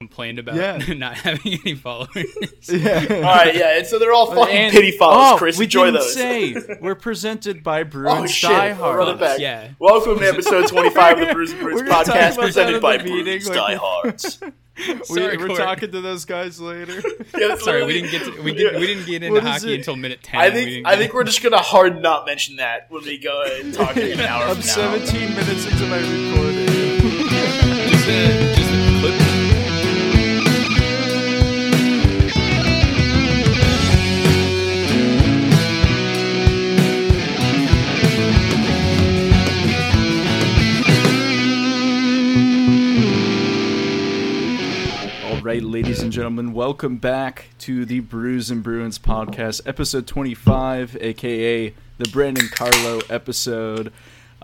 Complained about Yeah. not having any followers. Yeah. All right, yeah, and so they're all fucking And- pity follows. oh, Chris, we enjoy didn't those. say we're presented by oh Bruins shit! Die Hard. run it back. Yeah. Welcome to episode 25 of the Bruce and Bruce We're gonna talk podcast, presented by in the meeting, Die Hards. We, Sorry, we're talking to those guys later. Yeah, Sorry, we didn't get to, we, did, we didn't get into hockey it? until minute ten. I think didn't I get- think we're just gonna hard not mention that when we go and talk in an hour I'm from now. 17 minutes into my recording. Right, ladies and gentlemen, welcome back to the Brews and Bruins podcast, episode 25, aka the Brandon Carlo episode.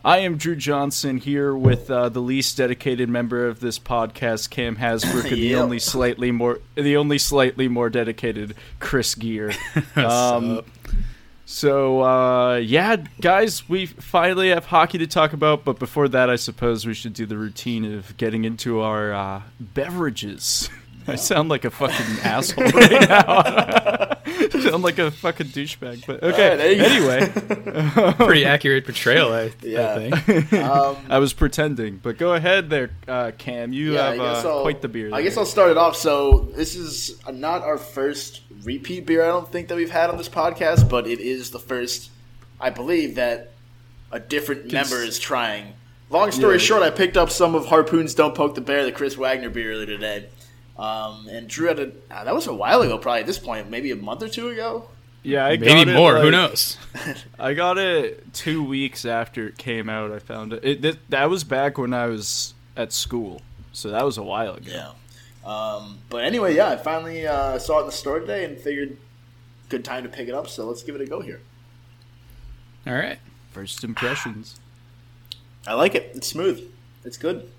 I am Drew Johnson here with uh, the least dedicated member of this podcast, Cam Hasbrook, and the only slightly more the only slightly more dedicated Chris Gear. Um, so uh, yeah, guys, we finally have hockey to talk about. But before that, I suppose we should do the routine of getting into our uh, beverages. I sound like a fucking asshole right now. I sound like a fucking douchebag. But okay. there you go. anyway, Pretty accurate portrayal, I, Yeah. I think. Um, I was pretending. But go ahead, there, uh, Cam. You yeah, I have guess uh, I'll- quite the beer. I guess. I'll start it off. So this is not our first repeat beer. I don't think that we've had on this podcast, but it is the first, I believe, that a different member is trying. Long story Yeah. short, I picked up some of Harpoon's "Don't Poke the Bear," the Chris Wagner beer earlier today, um, and Drew had a. Uh, that was a while ago, probably at this point, maybe a month or two ago. Yeah, I Maybe got it, more. Who knows? I got it two weeks after it came out. I found it. it that, that was back when I was at school, so that was a while ago. Yeah. Um, but anyway, yeah, I finally uh, saw it in the store today and figured good time to pick it up. So let's give it a go here. All right. First impressions. I like it. It's smooth. It's good.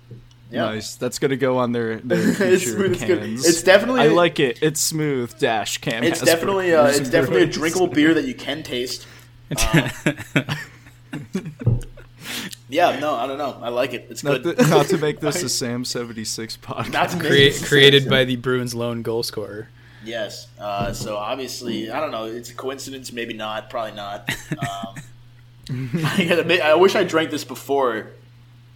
Yeah. Nice. That's gonna go on their their it's future smooth. It's good. cans. It's definitely. I like it. It's smooth. Dash can. It's Hasbrook definitely. Uh, it's definitely a drinkable beer that you can taste. Yeah. No, I don't know. I like it. It's Not, good. to, not to make this a Sam seventy six podcast. Not to make Create, created by the Bruins lone goal scorer. Yes. Uh, so obviously, I don't know. It's a coincidence. Maybe not. Probably not. Um, I, admit, I wish I drank this before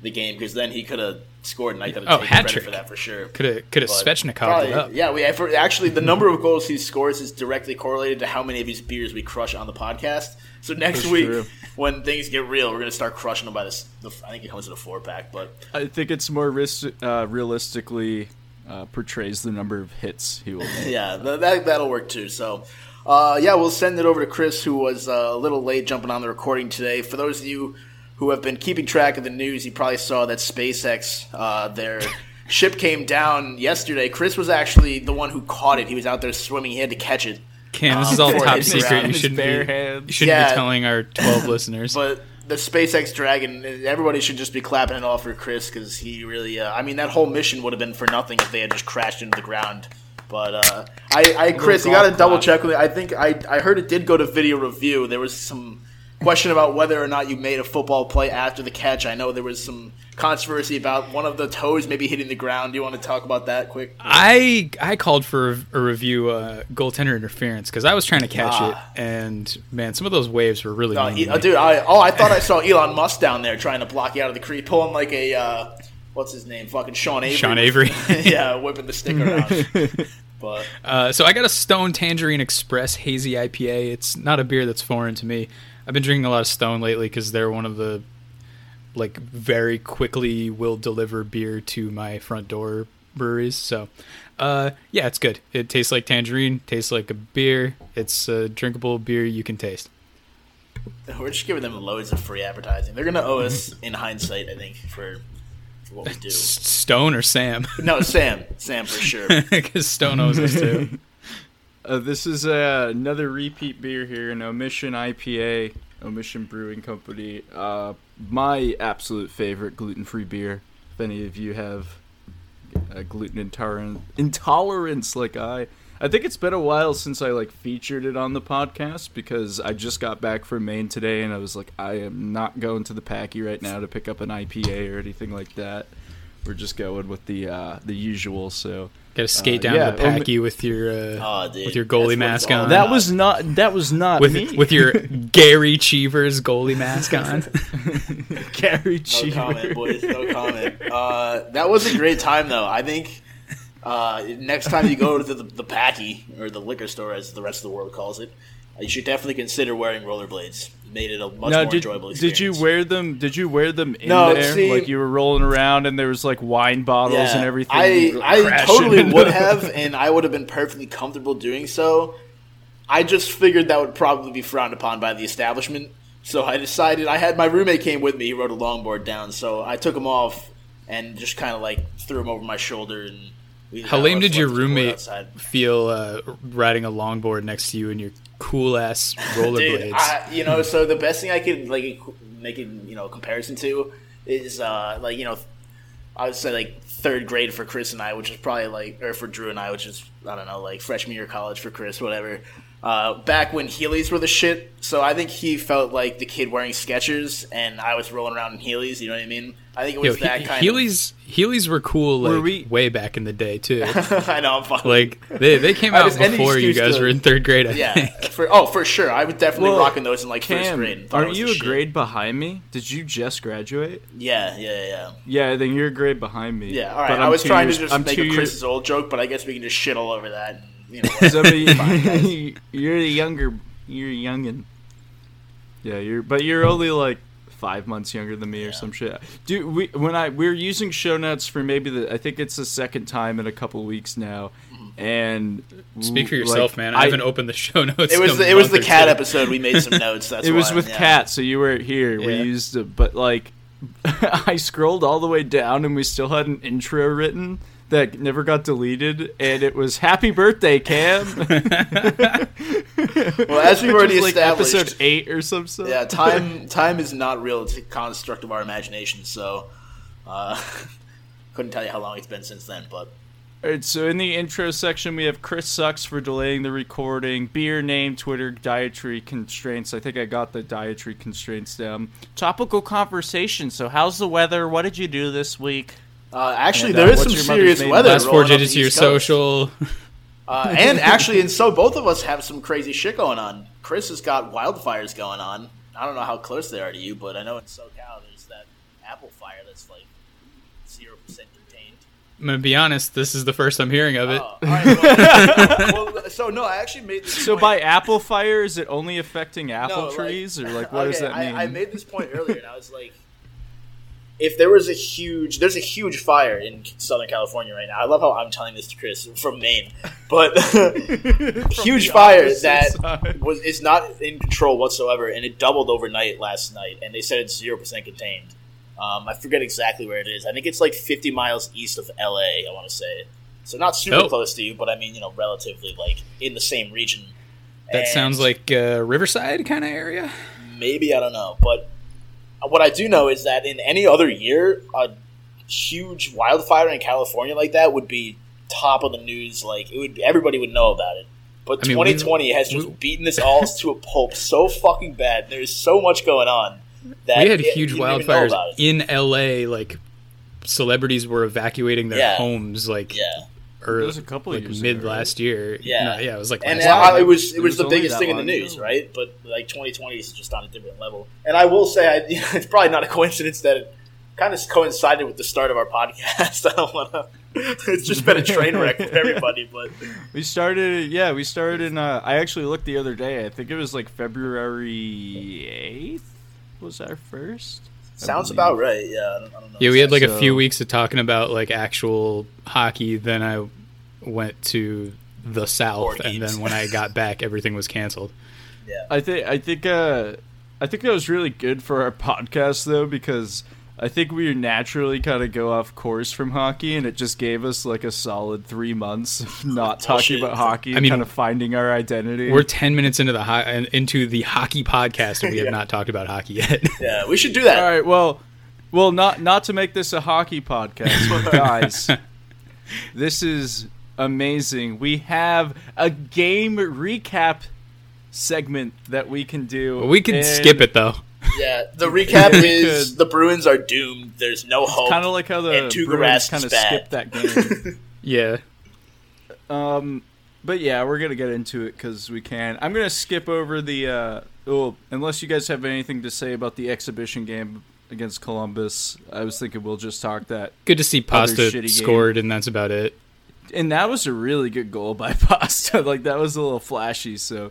the game because then he could have scored and I could Oh, have taken hat credit for that for sure. Could have could have But Svechnikov probably- it up. Yeah, we for, actually the number of goals he scores is directly correlated to how many of these beers we crush on the podcast. So next That's week, true. when things get real, we're gonna start crushing them by this. The, I think it comes in a four pack, but I think it's more ris- uh, realistically uh, portrays the number of hits he will make. yeah, th- that that'll work too. So. Uh, yeah, we'll send it over to Chris, who was uh, a little late jumping on the recording today. For those of you who have been keeping track of the news, you probably saw that SpaceX, uh, their ship came down yesterday. Chris was actually the one who caught it. He was out there swimming. He had to catch it. Cam, this is Um, all top secret. You shouldn't be, you shouldn't Yeah. be telling our twelve listeners. But the SpaceX Dragon, everybody should just be clapping it off for Chris because he really. Uh, I mean, that whole mission would have been for nothing if they had just crashed into the ground. But uh, I, I, Chris, you got to double check with it. I think I, I heard it did go to video review. There was some question about whether or not you made a football play after the catch. I know there was some controversy about one of the toes maybe hitting the ground. Do you want to talk about that quick? I I called for a review uh, goaltender interference because I was trying to catch Ah. it, and man, some of those waves were really. Uh, E- dude, I oh I thought I saw Elon Musk down there trying to block you out of the creek, pulling like a uh, what's his name, fucking Sean Avery. Sean Avery. yeah, whipping the stick around. but Uh, so I got a Stone Tangerine Express Hazy IPA. It's not a beer that's foreign to me. I've been drinking a lot of Stone lately because they're one of the like very quickly will deliver beer to my front door breweries. So uh, yeah, it's good. It tastes like tangerine. Tastes like a beer. It's a drinkable beer you can taste. we're just giving them loads of free advertising. They're gonna owe us in hindsight, I think, for what we do. Stone or Sam? No, Sam, Sam for sure. Because Stone owes us too. Uh, this is uh, another repeat beer here, an Omission IPA, Omission Brewing Company. Uh, my absolute favorite gluten-free beer. If any of you have a gluten intolerant intolerance like I, I think it's been a while since I like featured it on the podcast because I just got back from Maine today and I was like, I am not going to the Packy right now to pick up an IPA or anything like that. We're just going with the uh, the usual. So Got to skate Uh, down yeah, to the packy with your uh, Oh, dude, with your goalie it's mask on. that was not that was not with me. with your Gary Cheevers goalie mask on. Gary No Cheever. comment, boys. No comment. Uh, that was a great time, though. I think uh, next time you go to the, the packy or the liquor store, as the rest of the world calls it, you should definitely consider wearing rollerblades. It made it a much Now, more did, enjoyable experience. did you wear them? Did you wear them in No, there? see- like you were rolling around and there was like wine bottles and everything. I, I totally would have, and I would have been perfectly comfortable doing so. I just figured that would probably be frowned upon by the establishment, so I decided. I had my roommate came with me. He rode a longboard down, so I took him off and just kind of like threw him over my shoulder. And How lame did your left the board roommate feel uh, riding a longboard next to you in your cool ass rollerblades? You know, so the best thing I could like make it, you know, comparison to is uh like you know, I would say like third grade for Chris and I, which is probably like, or for Drew and I, which is I don't know, like freshman year of college for Chris, whatever. Uh, back when Heelys were the shit, so I think he felt like the kid wearing Skechers, and I was rolling around in Heelys. You know what I mean? I think it Yo, was that he- kind Heelys Heelys were cool like Were we- way back in the day too. I know. I'm fine. like they they came out before you guys to- were in third grade. I yeah, think. for oh for sure, I was definitely Well, rocking those in like first grade. Aren't you a shit. grade behind me? Did you just graduate? Yeah, yeah, yeah. Yeah, then you're a grade behind me. Yeah, all right. But I was trying years- to just I'm make two a years- Chris's old joke, but I guess we can just shit all over that. And, you know, whatever. Somebody, you're the younger, you're youngin. Yeah, you're, but you're only like five months younger than me or some shit. Dude, we when I we are using show notes for maybe the I think it's the second time in a couple weeks now, mm-hmm. and Speak for like, yourself, man. I, haven't opened the show notes. it was the, it was the cat two. episode. We made some notes. That's it was why, with yeah. Kat, so you weren't here. We used it, but like I scrolled all the way down and we still had an intro written that never got deleted, and it was "Happy Birthday, Cam." Well, as we've already was, like established, episode eight or something. yeah, time time is not real. It's a construct of our imagination. So, uh, couldn't tell you how long it's been since then. But All right, so in the intro section, we have Chris sucks for delaying the recording, beer name, Twitter, dietary constraints. I think I got the dietary constraints down. Topical conversation. So, how's the weather? What did you do this week? Uh, actually, And, uh, there is some serious weather. Last four digits the of your Coast. social. Uh, and actually, and so both of us have some crazy shit going on. Chris has got wildfires going on. I don't know how close they are to you, but I know in SoCal there's that apple fire that's like zero percent contained. I'm gonna be honest. This is the first I'm hearing of it. Oh, all right, well, well, so no, I actually made this. So, point- by apple fire, is it only affecting apple No, like- trees, or like what does that mean? I, I made this point earlier, and I was like, if there was a huge, there's a huge fire in Southern California right now. I love how I'm telling this to Chris from Maine, but huge fire that side. was is not in control whatsoever, and it doubled overnight last night, and they said it's zero percent contained. Um, I forget exactly where it is. I think it's like 50 miles east of LA. I want to say, so not super Oh. close to you, but I mean, you know, relatively like in the same region. That And- sounds like uh, Riverside kind of area. maybe I don't know, but what I do know is that in any other year, a huge wildfire in California like that would be top of the news. Like it would, everybody would know about it. But I mean, we- 2020 has just we- beaten this all to a pulp so fucking bad. There's so much going on that we had it- huge you didn't even know wildfires in LA. Like celebrities were evacuating their Yeah. homes. Like Yeah, or It was a couple like years mid ago, right? last year. Yeah. No, yeah, it was like and last year. it was it It was was the biggest thing in the news, ago. right? But like 2020 is just on a different level. And I will say, I, it's probably not a coincidence that it kind of coincided with the start of our podcast. I don't want to. It's just been a train wreck for everybody, but We started, yeah, we started in. Uh, I actually looked the other day. I think it was like February eighth. Was our first? I sounds about right. Yeah, I don't, I don't know. yeah, we had like a few weeks of talking about like actual hockey. Then I went to the south, and then when I got back, everything was canceled. yeah. I think I think uh, I think that was really good for our podcast though because I think we naturally kind of go off course from hockey, and it just gave us like a solid three months of not oh, talking about hockey. I and mean, kind of finding our identity. We're ten minutes into the ho- into the hockey podcast, and we have Yeah. not talked about hockey yet. Yeah, we should do that. All right, well, well, not not to make this a hockey podcast, but guys, this is amazing. We have a game recap segment that we can do. we can and skip it though. Yeah, the recap We is could. the Bruins are doomed. There's no hope. Kind of like how the And Tuukka Bruins kind of skipped that game. Yeah. Um, but yeah, we're gonna get into it because we can. I'm gonna skip over the. Uh, oh, unless you guys have anything to say about the exhibition game against Columbus, I was thinking we'll just talk that. Good to see Pasta shitty game. scored, and that's about it. And that was a really good goal by Pasta. like that was a little flashy, so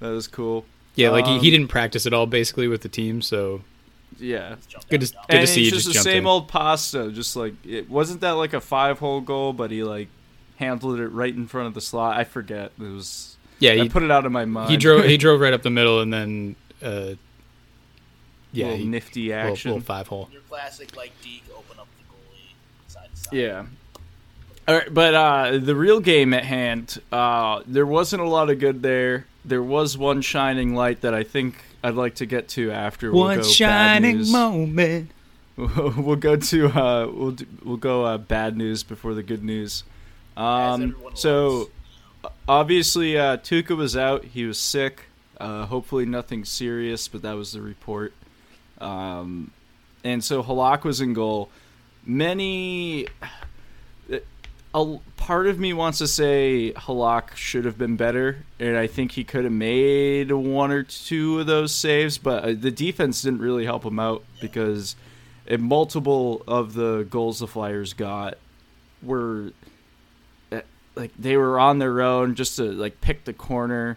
that was cool. Yeah, like he, Um, he didn't practice at all basically with the team, so Yeah, good to, good and to see it's you just just the same in. old Pasta. Just like it wasn't that like a five hole goal, but he like handled it right in front of the slot. I forget. It was. yeah, I he, put it out of my mind. he drove he drove right up the middle, and then uh, yeah, little he, nifty little, action. little five hole. Your classic like Deke open up the goalie side to side. Yeah. All right, but uh, the real game at hand, uh, there wasn't a lot of good there. There was one shining light that I think I'd like to get to after. We'll One go shining moment. we'll go to uh, we'll do, we'll go uh, bad news before the good news. Um, so loves. obviously uh, Tuukka was out. He was sick. Uh, hopefully nothing serious, but that was the report. Um, and so Halak was in goal. Many, a part of me wants to say Halak should have been better, and I think he could have made one or two of those saves, but uh, the defense didn't really help him out because multiple of the goals the Flyers got were uh, like they were on their own just to like pick the corner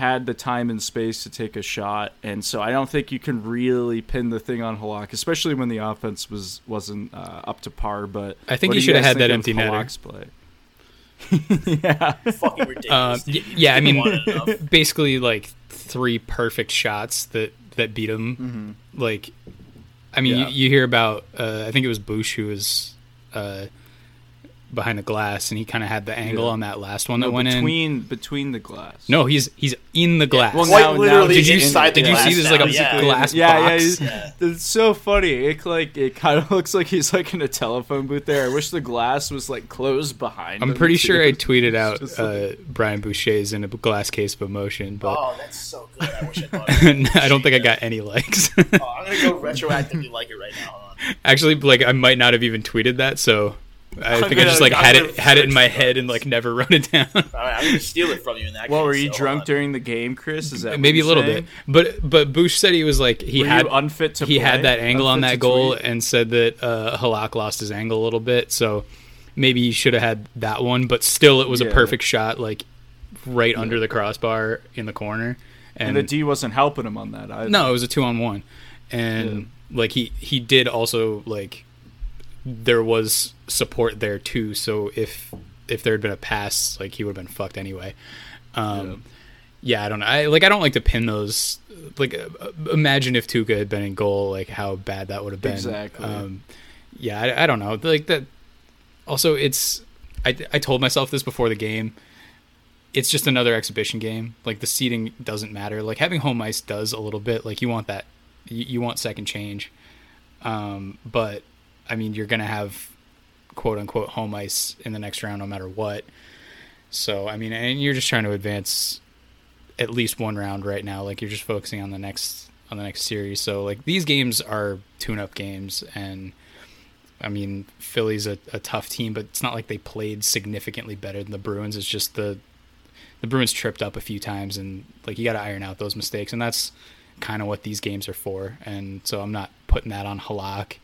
had the time and space to take a shot and so i don't think you can really pin the thing on Halak, especially when the offense was wasn't uh, up to par but I think what he should have had that empty of netter. Halak's play yeah fucking Uh, ridiculous. y- dude. yeah, I mean, Want it enough. basically like three perfect shots that that beat him. Like, I mean, Mm-hmm. Yeah. you, you hear about uh, I think it was Bush who was uh, behind the glass, and he kind of had the angle Yeah. on that last one that no, went in. between between the glass No, he's he's in the glass. well, Quite now- now literally did you- inside the did you see this like a yeah. glass yeah, box? Yeah, it's so funny. It like it kind of looks like he's like in a telephone booth there. I wish the glass was like closed behind. I'm him, pretty too. sure I tweeted out Just uh, Brian Boucher's in a glass case of emotion, but Oh, that's so good. I wish I thought. I don't think I got any likes. Oh, I'm gonna go retroactively like it right now. Actually, like I might not have even tweeted that, so I I'm think I gonna- just like I'm had it had it in my head and like never wrote it down. All right, I'm gonna steal it from you in that Well, case. were you so drunk on. during the game, Chris? Is that what Maybe a little saying? bit, but but Bush said he was like he Were had unfit to he play? had that angle on that goal tweet? and said that uh, Halak lost his angle a little bit, so maybe he should have had that one, but still it was Yeah. a perfect shot, like right under the crossbar in the corner, and the D wasn't helping him on that. Either. No, it was a two on one, and like he he did also like there was support there too. So if if there had been a pass, like he would have been fucked anyway. Um, yeah. I don't know. I like I don't like to pin those. Like uh, imagine if Tuukka had been in goal, like how bad that would have been. Exactly. Um, yeah, I, I don't know. Like that. Also, it's I I told myself this before the game it's just another exhibition game. Like the seating doesn't matter. Like having home ice does a little bit. Like you want that, you, you want second change. Um, but I mean, you're gonna have quote unquote home ice in the next round, no matter what. So I mean, and you're just trying to advance at least one round right now. Like you're just focusing on the next on the next series. So like these games are tune-up games, and I mean, Philly's a, a tough team, but it's not like they played significantly better than the Bruins. It's just the the Bruins tripped up a few times, and like you got to iron out those mistakes, and that's kind of what these games are for. And so I'm not putting that on Halak.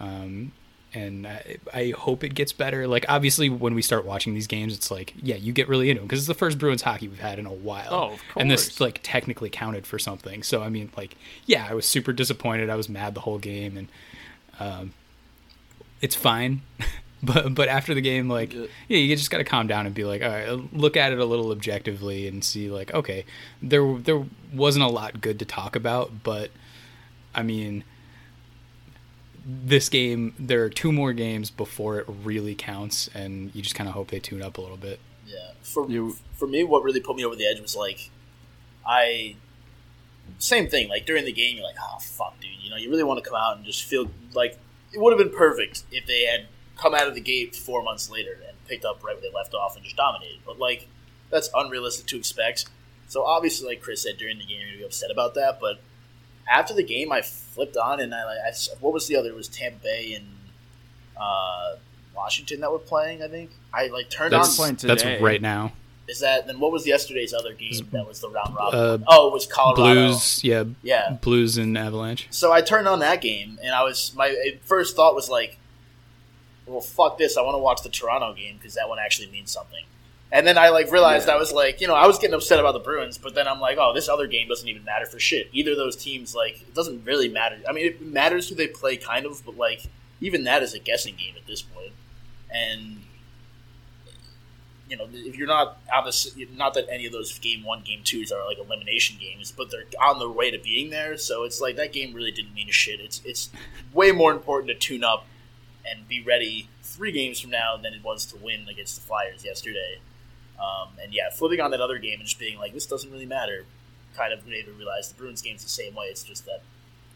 Um, and I, I hope it gets better. Like obviously, when we start watching these games, it's like, yeah, you get really into them because it's the first Bruins hockey we've had in a while. Oh, of And this like technically counted for something. So I mean, like, yeah, I was super disappointed. I was mad the whole game, and um, it's fine. but but after the game, like, Yeah. yeah, you just got to calm down and be like, all right, look at it a little objectively and see, like, okay, there there wasn't a lot good to talk about, but I mean, this game, there are two more games before it really counts, and you just kind of hope they tune up a little bit. Yeah, for You- for me, what really put me over the edge was like, I same thing. Like during the game, you're like, oh fuck, dude. You know, you really want to come out and just feel like it would have been perfect if they had come out of the gate four months later and picked up right where they left off and just dominated. But like, that's unrealistic to expect. So obviously, like Chris said during the game, you're gonna be upset about that. But after the game, I flipped on and I like, I s what was the other? It was Tampa Bay and uh, Washington that were playing. I think I like turned That's on. playing that's right now. Is that then? What was yesterday's other game that was the round robin? Uh, oh, it was Colorado. Blues, yeah, Yeah. Blues and Avalanche. So I turned on that game, and I was my first thought was like, "Well, fuck this! I want to watch the Toronto game because that one actually means something." And then I like realized I was like, you know, I was getting upset about the Bruins, but then I'm like, oh, this other game doesn't even matter for shit. Either of those teams, like, it doesn't really matter. I mean, it matters who they play, kind of, but like, even that is a guessing game at this point. And you know, if you're not obviously not that any of those game one, game twos are like elimination games, but they're on their way to being there. So it's like that game really didn't mean a shit. It's it's way more important to tune up and be ready three games from now than it was to win against the Flyers yesterday. Um, and yeah, flipping on that other game and just being like, this doesn't really matter, kind of made me realize the Bruins game's the same way. It's just that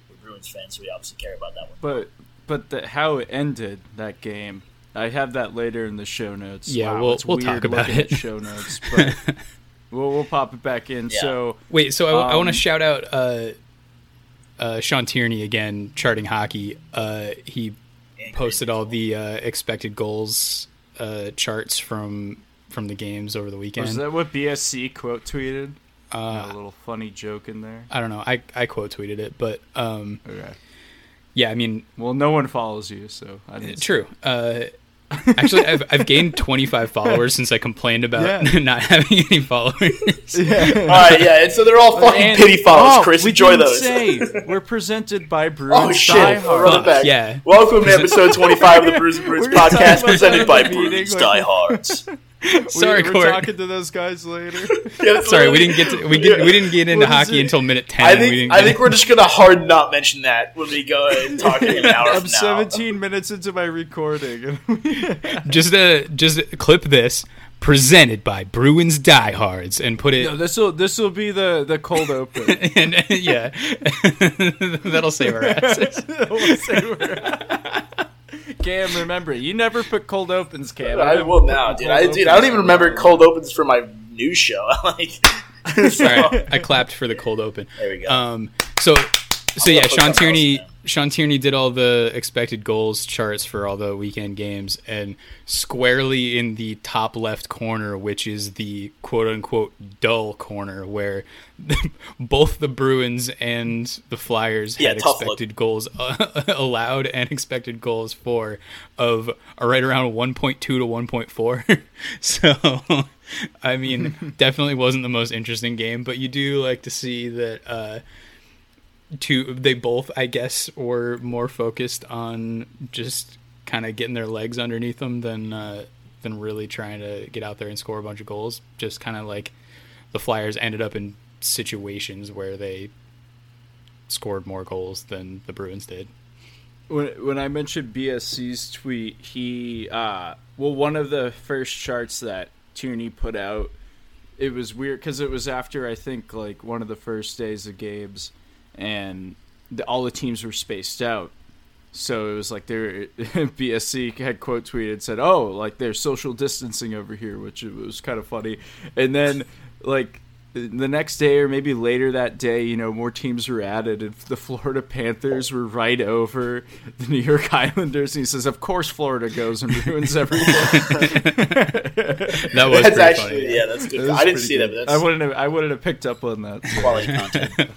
we're Bruins fans, so we obviously care about that one. But but the, how it ended that game, I have that later in the show notes. Yeah, Wow, we'll- we'll talk about looking at it. Show notes, but we'll we'll pop it back in. Yeah. So Wait, so I, I want to Um, shout out uh, uh, Sean Tierney again, charting hockey. Uh, he posted all the uh, expected goals uh, charts from from the games over the weekend. was that what BSC quote tweeted? Uh, a little funny joke in there. I don't know. I, I quote tweeted it, but um, Okay. yeah, I mean, Well, no one follows you, so I didn't. true. Uh, actually, I've, I've gained 25 followers since I complained about Yeah. not having any followers. All right, yeah, and so they're all fucking And- pity follows. oh, Chris, we enjoy didn't those. Say, we're presented by Bruins Oh shit! Die I'll Hard. run it back. Yeah. Welcome to episode twenty-five of the Bruce and Bruce We're gonna talk podcast, presented by in Bruce with- Diehards. Sorry, we, we're talking to those guys later. Yeah, Sorry, we didn't get to, we did, we didn't get into hockey it? until minute 10. I we think didn't I think we're just gonna hard not mention that when we go and talk in an hour I'm from now. 17 minutes into my recording. just uh, just clip this presented by Bruins Diehards and put it no, this will this will be the the cold open. and yeah, that'll save our asses. We'll Cam, remember, you never put cold opens, Cam. I will now, dude. I, dude, I don't even remember cold opens for my new show. like, so, All right, I clapped for the cold open. there we go. Um, so, so yeah, Sean Tierney, else Sean Tierney did all the expected goals charts for all the weekend games, and squarely in the top left corner, which is the quote unquote dull corner, where both the Bruins and the Flyers Yeah, had tough look. expected goals allowed and expected goals for of right around 1.2 to 1.4. so, I mean, definitely wasn't the most interesting game, but you do like to see that. Uh, two they both i guess were more focused on just kind of getting their legs underneath them than uh than really trying to get out there and score a bunch of goals. Just kind of like the flyers ended up in situations where they scored more goals than the bruins did. When when I mentioned BSC's tweet, he uh well one of the first charts that Tierney put out, it was weird because it was after I think like one of the first days of games, and the, all the teams were spaced out. So it was like their BSC had quote tweeted said, "Oh, like they're social distancing over here," which it was kind of funny. And then like the next day or maybe later that day, you know, more teams were added, and the Florida Panthers were right over the New York Islanders. And he says, "Of course, Florida goes and ruins everything." that was that's pretty actually funny yeah, that's good. It was I didn't pretty see that, good. but I wouldn't have. I wouldn't have picked up on that. so. quality content.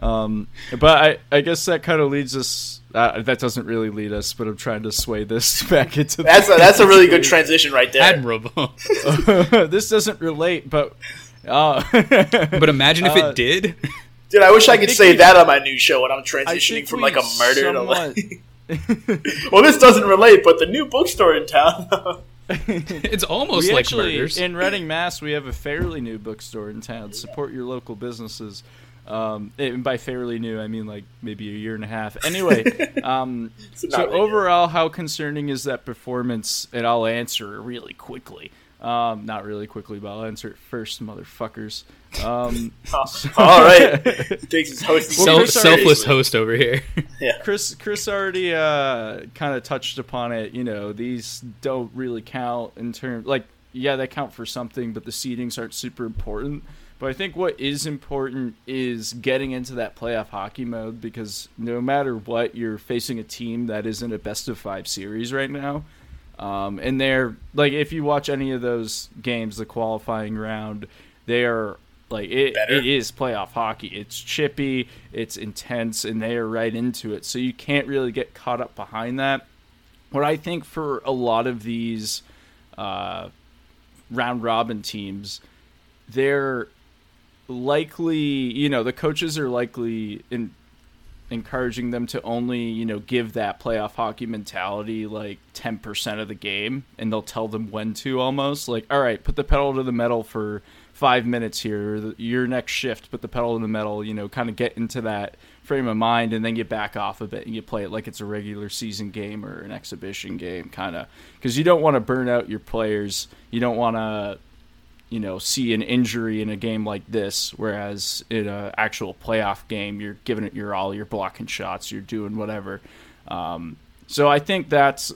Um, but I, I guess that kind of leads us. Uh, that doesn't really lead us, but I'm trying to sway this back into. That's a, that's a really good transition right there. admirable this doesn't relate, but. Uh, but imagine if Uh, it did Dude, I wish I could say we- that on my new show when I'm transitioning from like a murder to like. well, this doesn't relate, but the new bookstore in town. it's almost we like actually murders in Reading, Mass. We have a fairly new bookstore in town. Support your local businesses. Um, and by fairly new, I mean like maybe a year and a half. Anyway, um, so overall, how concerning is that performance? And I'll answer really quickly. Um, not really quickly, but I'll answer it first, motherfuckers. Um, All right, takes his hosting. Self, selfless host over here. yeah, Chris. Chris already uh, kind of touched upon it. You know, these don't really count in terms like yeah, they count for something, but the seedings aren't super important. But I think what is important is getting into that playoff hockey mode because no matter what, you're facing a team that isn't a best of five series right now. Um, and they're like, if you watch any of those games, the qualifying round, they are like it, it is playoff hockey. It's chippy, it's intense, and they are right into it. So you can't really get caught up behind that. What I think for a lot of these uh, round robin teams, they're likely, you know, the coaches are likely in encouraging them to only you know give that playoff hockey mentality like 10% of the game and they'll tell them when to almost. Like all right put the pedal to the metal for five minutes here your next shift put the pedal to the metal you know kind of get into that frame of mind and then you back off a bit and you play it like it's a regular season game or an exhibition game kind of because you don't want to burn out your players. You don't want to you know see an injury in a game like this whereas in an actual playoff game you're giving it your all you're blocking shots you're doing whatever. Um, so i think that's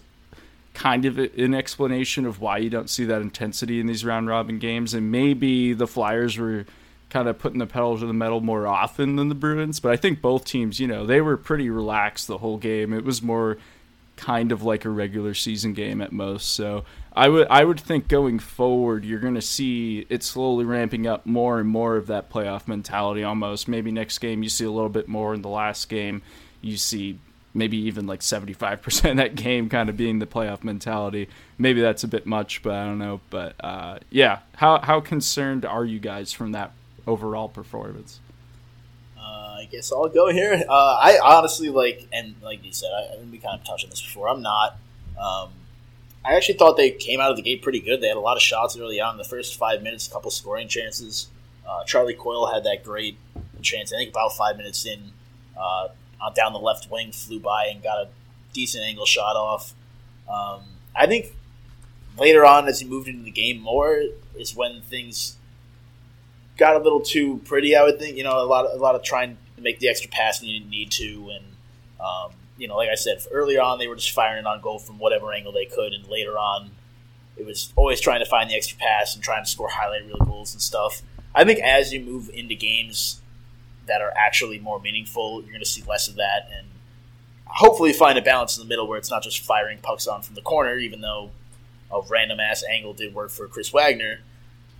kind of an explanation of why you don't see that intensity in these round robin games. And maybe the flyers were kind of putting the pedal to the metal more often than the bruins but i think both teams you know they were pretty relaxed the whole game. It was more kind of like a regular season game at most. So I would I would think going forward you're going to see it slowly ramping up more and more of that playoff mentality almost. Maybe next game you see a little bit more in the last game you see maybe even like 75% of that game kind of being the playoff mentality. Maybe that's a bit much, but I don't know, but uh, yeah, how how concerned are you guys from that overall performance? Uh, I guess I'll go here. Uh, I honestly like, and like you said, I, I think we kind of touched on this before. I'm not um, I actually thought they came out of the gate pretty good. They had a lot of shots early on in the first five minutes, a couple scoring chances. Uh, Charlie Coyle had that great chance. I think about five minutes in, uh, down the left wing, flew by and got a decent angle shot off. Um, I think later on, as he moved into the game more, is when things got a little too pretty. I would think you know a lot of a lot of trying to make the extra pass and you didn't need to, and um, you know, like I said, earlier on they were just firing on goal from whatever angle they could, and later on it was always trying to find the extra pass and trying to score highlight reel goals and stuff. I think as you move into games that are actually more meaningful, you're going to see less of that, and hopefully find a balance in the middle where it's not just firing pucks on from the corner, even though a random ass angle did work for Chris Wagner,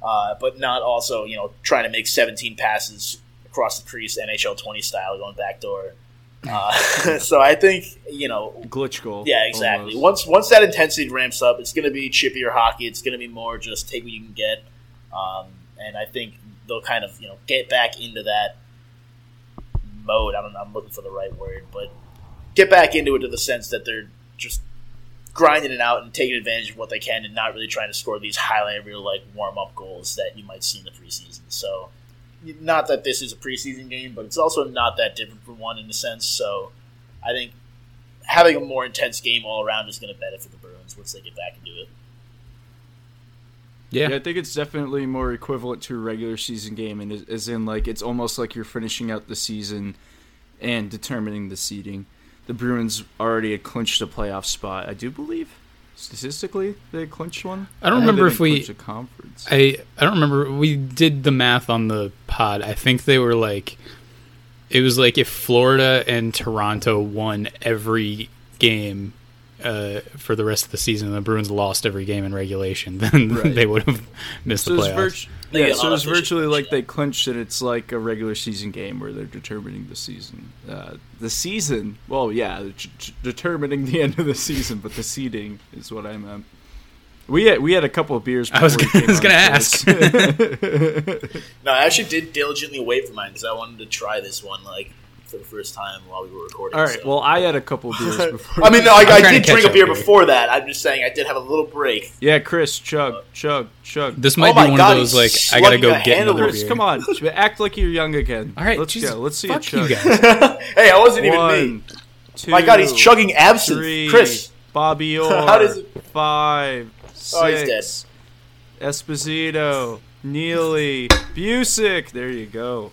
uh, but not also you know trying to make 17 passes across the crease NHL 20 style going backdoor uh, so I think you know glitch goal. Yeah, exactly. Almost. Once once that intensity ramps up, it's going to be chippier hockey. It's going to be more just take what you can get, um, and I think they'll kind of you know get back into that mode. I don't know. I'm looking for the right word, but get back into it to the sense that they're just grinding it out and taking advantage of what they can, and not really trying to score these highlight reel like warm up goals that you might see in the preseason. So not that this is a preseason game, but it's also not that different from one in a sense. So I think having a more intense game all around is going to benefit the Bruins once they get back into it. Yeah. yeah. I think it's definitely more equivalent to a regular season game, and as in like it's almost like you're finishing out the season and determining the seeding. The Bruins already had clinched a playoff spot, I do believe statistically they clinched one. I don't remember if we conference. I I don't remember we did the math on the pod. I think they were like it was like if Florida and Toronto won every game uh, for the rest of the season, and the Bruins lost every game in regulation, then right. they would have missed so the playoffs. yeah, so it's virtually like they clinched it. It's like a regular season game where they're determining the season. Uh, the season, well, yeah, determining the end of the season, but the seeding is what I meant. We had we had a couple of beers. I was, gonna, I was gonna ask. no, I actually did diligently wait for mine because I wanted to try this one. Like for the first time while we were recording. All right. so- Well, I had a couple beers before. I mean, no, I, I'm I trying did drink a beer here. before that. I'm just saying I did have a little break. yeah, Chris, chug, chug, chug. This might Oh be one God, of those like I gotta go get handle. another Chris, beer. come on, act like you're young again. All right, let's Jesus, go. Let's see fuck a chug. you guys. hey, I wasn't even me. two, My God, he's chugging absinthe. three, Chris, Bobby Orr, How does it- five, Oh, he's six, Esposito, Neely, Bucyk. There you go.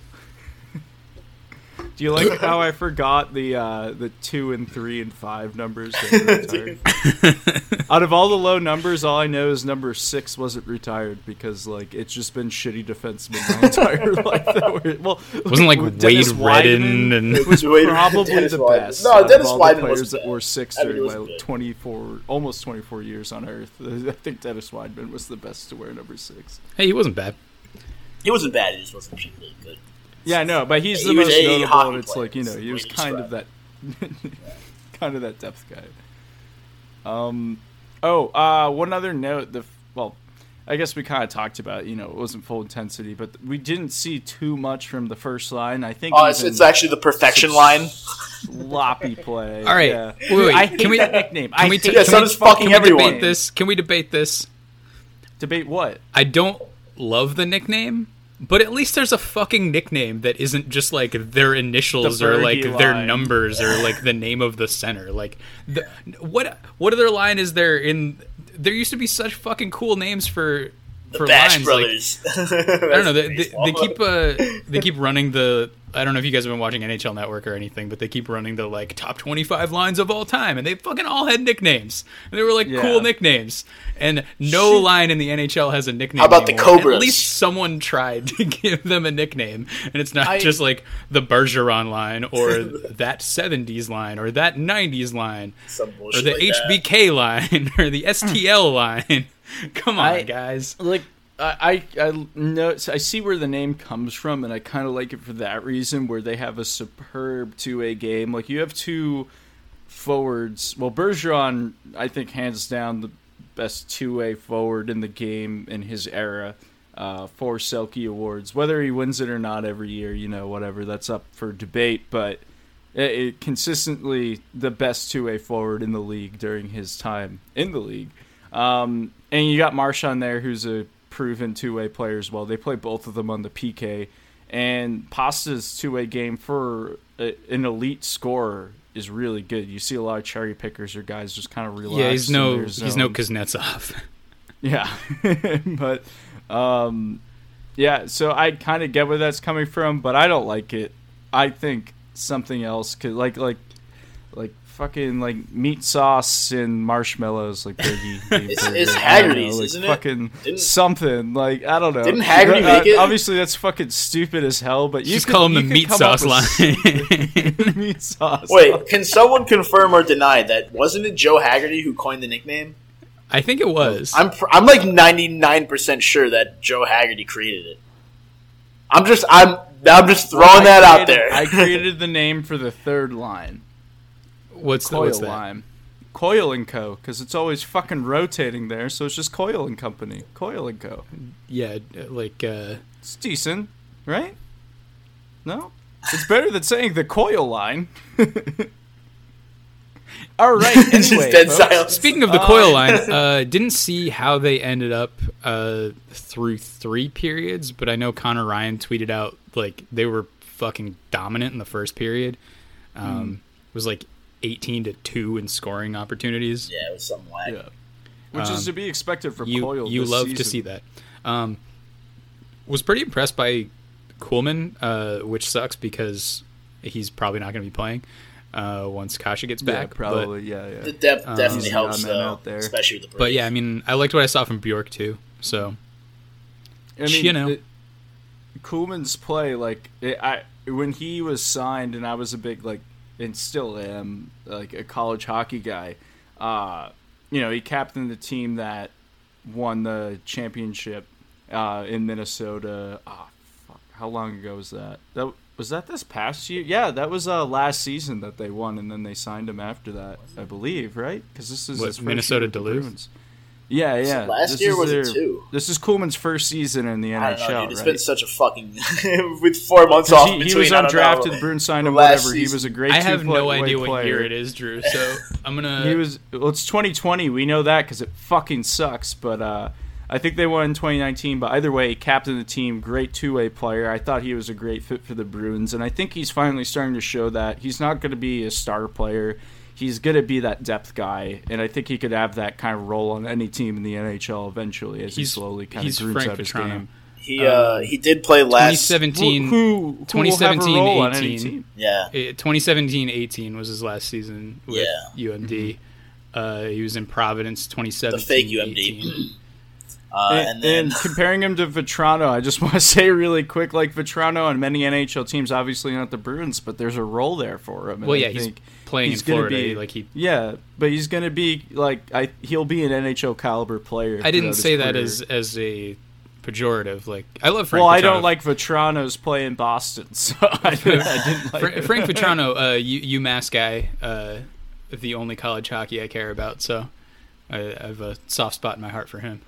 Do you like how I forgot the uh, the two and three and five numbers? That were retired? Out of all the low numbers, all I know is number six wasn't retired because like it's just been shitty defensemen my entire life. That were, well, Wasn't like with Wade Dennis Redden Wideman and was Wade- probably Dennis the Wideman. best. No, out of Dennis all the Wideman players wasn't that bad. were six I mean, he during wasn't my bad. 24, almost 24 years on Earth. I think Dennis Wideman was the best to wear number six. hey, he wasn't bad. he wasn't bad. He just wasn't particularly good. Yeah, no, but he's the was most notable. And it's player, like you know, he was kind of that, kind of that depth guy. Um, oh, uh, one other note. The well, I guess we kind of talked about. You know, it wasn't full intensity, but we didn't see too much from the first line. I think Oh, it's, it's actually the perfection line. sloppy play. All right, yeah. wait, wait, I can hate we- that nickname. Can I we, hate t- Yeah, can so we, does fucking can we debate this? Can we debate this? debate what? I don't love the nickname, but at least there's a fucking nickname that isn't just like their initials The or like Fergie their numbers or like the name of the center. Like, the, what what other line is there in? There used to be such fucking cool names for for Bash lines. Like, I don't know. They, they, they keep uh, they keep running the. I don't know if you guys have been watching NHL Network or anything, but they keep running the like top twenty five lines of all time, and they fucking all had nicknames, and they were like Yeah. cool nicknames. And no line in the NHL has a nickname. How about the anymore. Cobras? At least someone tried to give them a nickname, and it's not I- just like the Bergeron line or that seventies line or that nineties line Some or the like that. HBK line or the STL line. Come on, I- guys. like I I know I see where the name comes from, and I kind of like it for that reason. Where they have a superb two A game, like you have two forwards. Well, Bergeron, I think hands down the best two A forward in the game in his era. Uh, four Selke awards, whether he wins it or not every year, you know, whatever that's up for debate. But it, it consistently the best two A forward in the league during his time in the league. Um, and you got Marchand there, who's a proven two way player as well. They play both of them on the PK. And Pasta's two way game for a, an elite scorer is really good. You see a lot of cherry pickers or guys just kind of relax. Yeah, he's no he's no. Kuznetsov. Yeah, but um, yeah. So I kind of get where that's coming from, but I don't like it. I think something else could like like fucking like meat sauce and marshmallows like Biggie. It's- Burger. it's I Haggerty's, know, like isn't it? Fucking Didn't- something like I don't know. Didn't Haggerty Uh, make it? Obviously, that's fucking stupid as hell. But you Just could- call him the meat sauce line. meat sauce. Wait, can someone confirm or deny that wasn't it Joe Haggerty who coined the nickname? I think it was. I'm pr- I'm like 99% sure that Joe Haggerty created it. I'm just I'm I'm just throwing I that out there. I created the name for the third line. What's the, Coyle what's that? Lime. Coyle and Co. Because it's always fucking rotating there, so it's just Coyle and Company. Coyle and Co. Yeah, like uh, It's decent, right? No, it's better than saying the Coyle line. All right. Just dead folks. silence. speaking of the Coyle line, uh, didn't see how they ended up uh, through three periods, but I know Connor Ryan tweeted out like they were fucking dominant in the first period. Um, It was like eighteen to two in scoring opportunities. yeah, it was something whack. Yeah. Which is to be expected for Um, you Coyle. you this love to see that. Um, was pretty impressed by Kuhlman, uh, which sucks because he's probably not going to be playing uh, once Kase gets Yeah, back. but- probably. yeah, yeah. The depth definitely He's helps the odd though, out there. especially with the But yeah, I mean, I liked what I saw from Bjork too. So I mean, you know. it- Kuhlman's play, like it, I when he was signed, and I was a big like, and still am like a college hockey guy. Uh, you know, he captained the team that won the championship uh, in Minnesota. Ah, fuck, how long ago was that? That was that this past year? Yeah, that was uh, last season that they won, and then they signed him after that, I believe, right? Because this is What, Minnesota Duluth? Bruins. Yeah, yeah. last This year is was it their- two? This is Kuhlman's first season in the NHL, I don't know, dude. It's right? been such a fucking with four months off. he, in he was I don't undrafted. know. Bruins signed him. The last Whatever. He was a great. I have no two-way idea what year it is, Drew. So I'm gonna. He was. Well, it's 2020. We know that because it fucking sucks. But uh, I think they won in 2019. But either way, captain of the team, great two-way player. I thought he was a great fit for the Bruins, and I think he's finally starting to show that he's not going to be a star player. He's going to be that depth guy, and I think he could have that kind of role on any team in the NHL eventually as he slowly kind of grooves Frank out his Vatrano. game. He uh, he did play last. 2017. who, who, who will have a 2017, role on any 18. team? Yeah, 2017-18 was his last season with Yeah. UMD. Uh, he was in Providence 2017. The fake UMD. uh, and, and then and comparing him to Vatrano, I just want to say really quick, like Vatrano on many NHL teams, obviously not the Bruins, but there's a role there for him. and Well, I yeah, he's think playing he's in gonna Florida. be- like he, yeah, but he's gonna be like I he'll be an NHL caliber player. I didn't say that as as a pejorative. Like I love Frank. well, I don't like Vatrano's play in Boston, so I, didn't- I didn't like Fra- Frank Vatrano, uh, U- UMass guy. Uh, the only college hockey I care about. So I, I have a soft spot in my heart for him.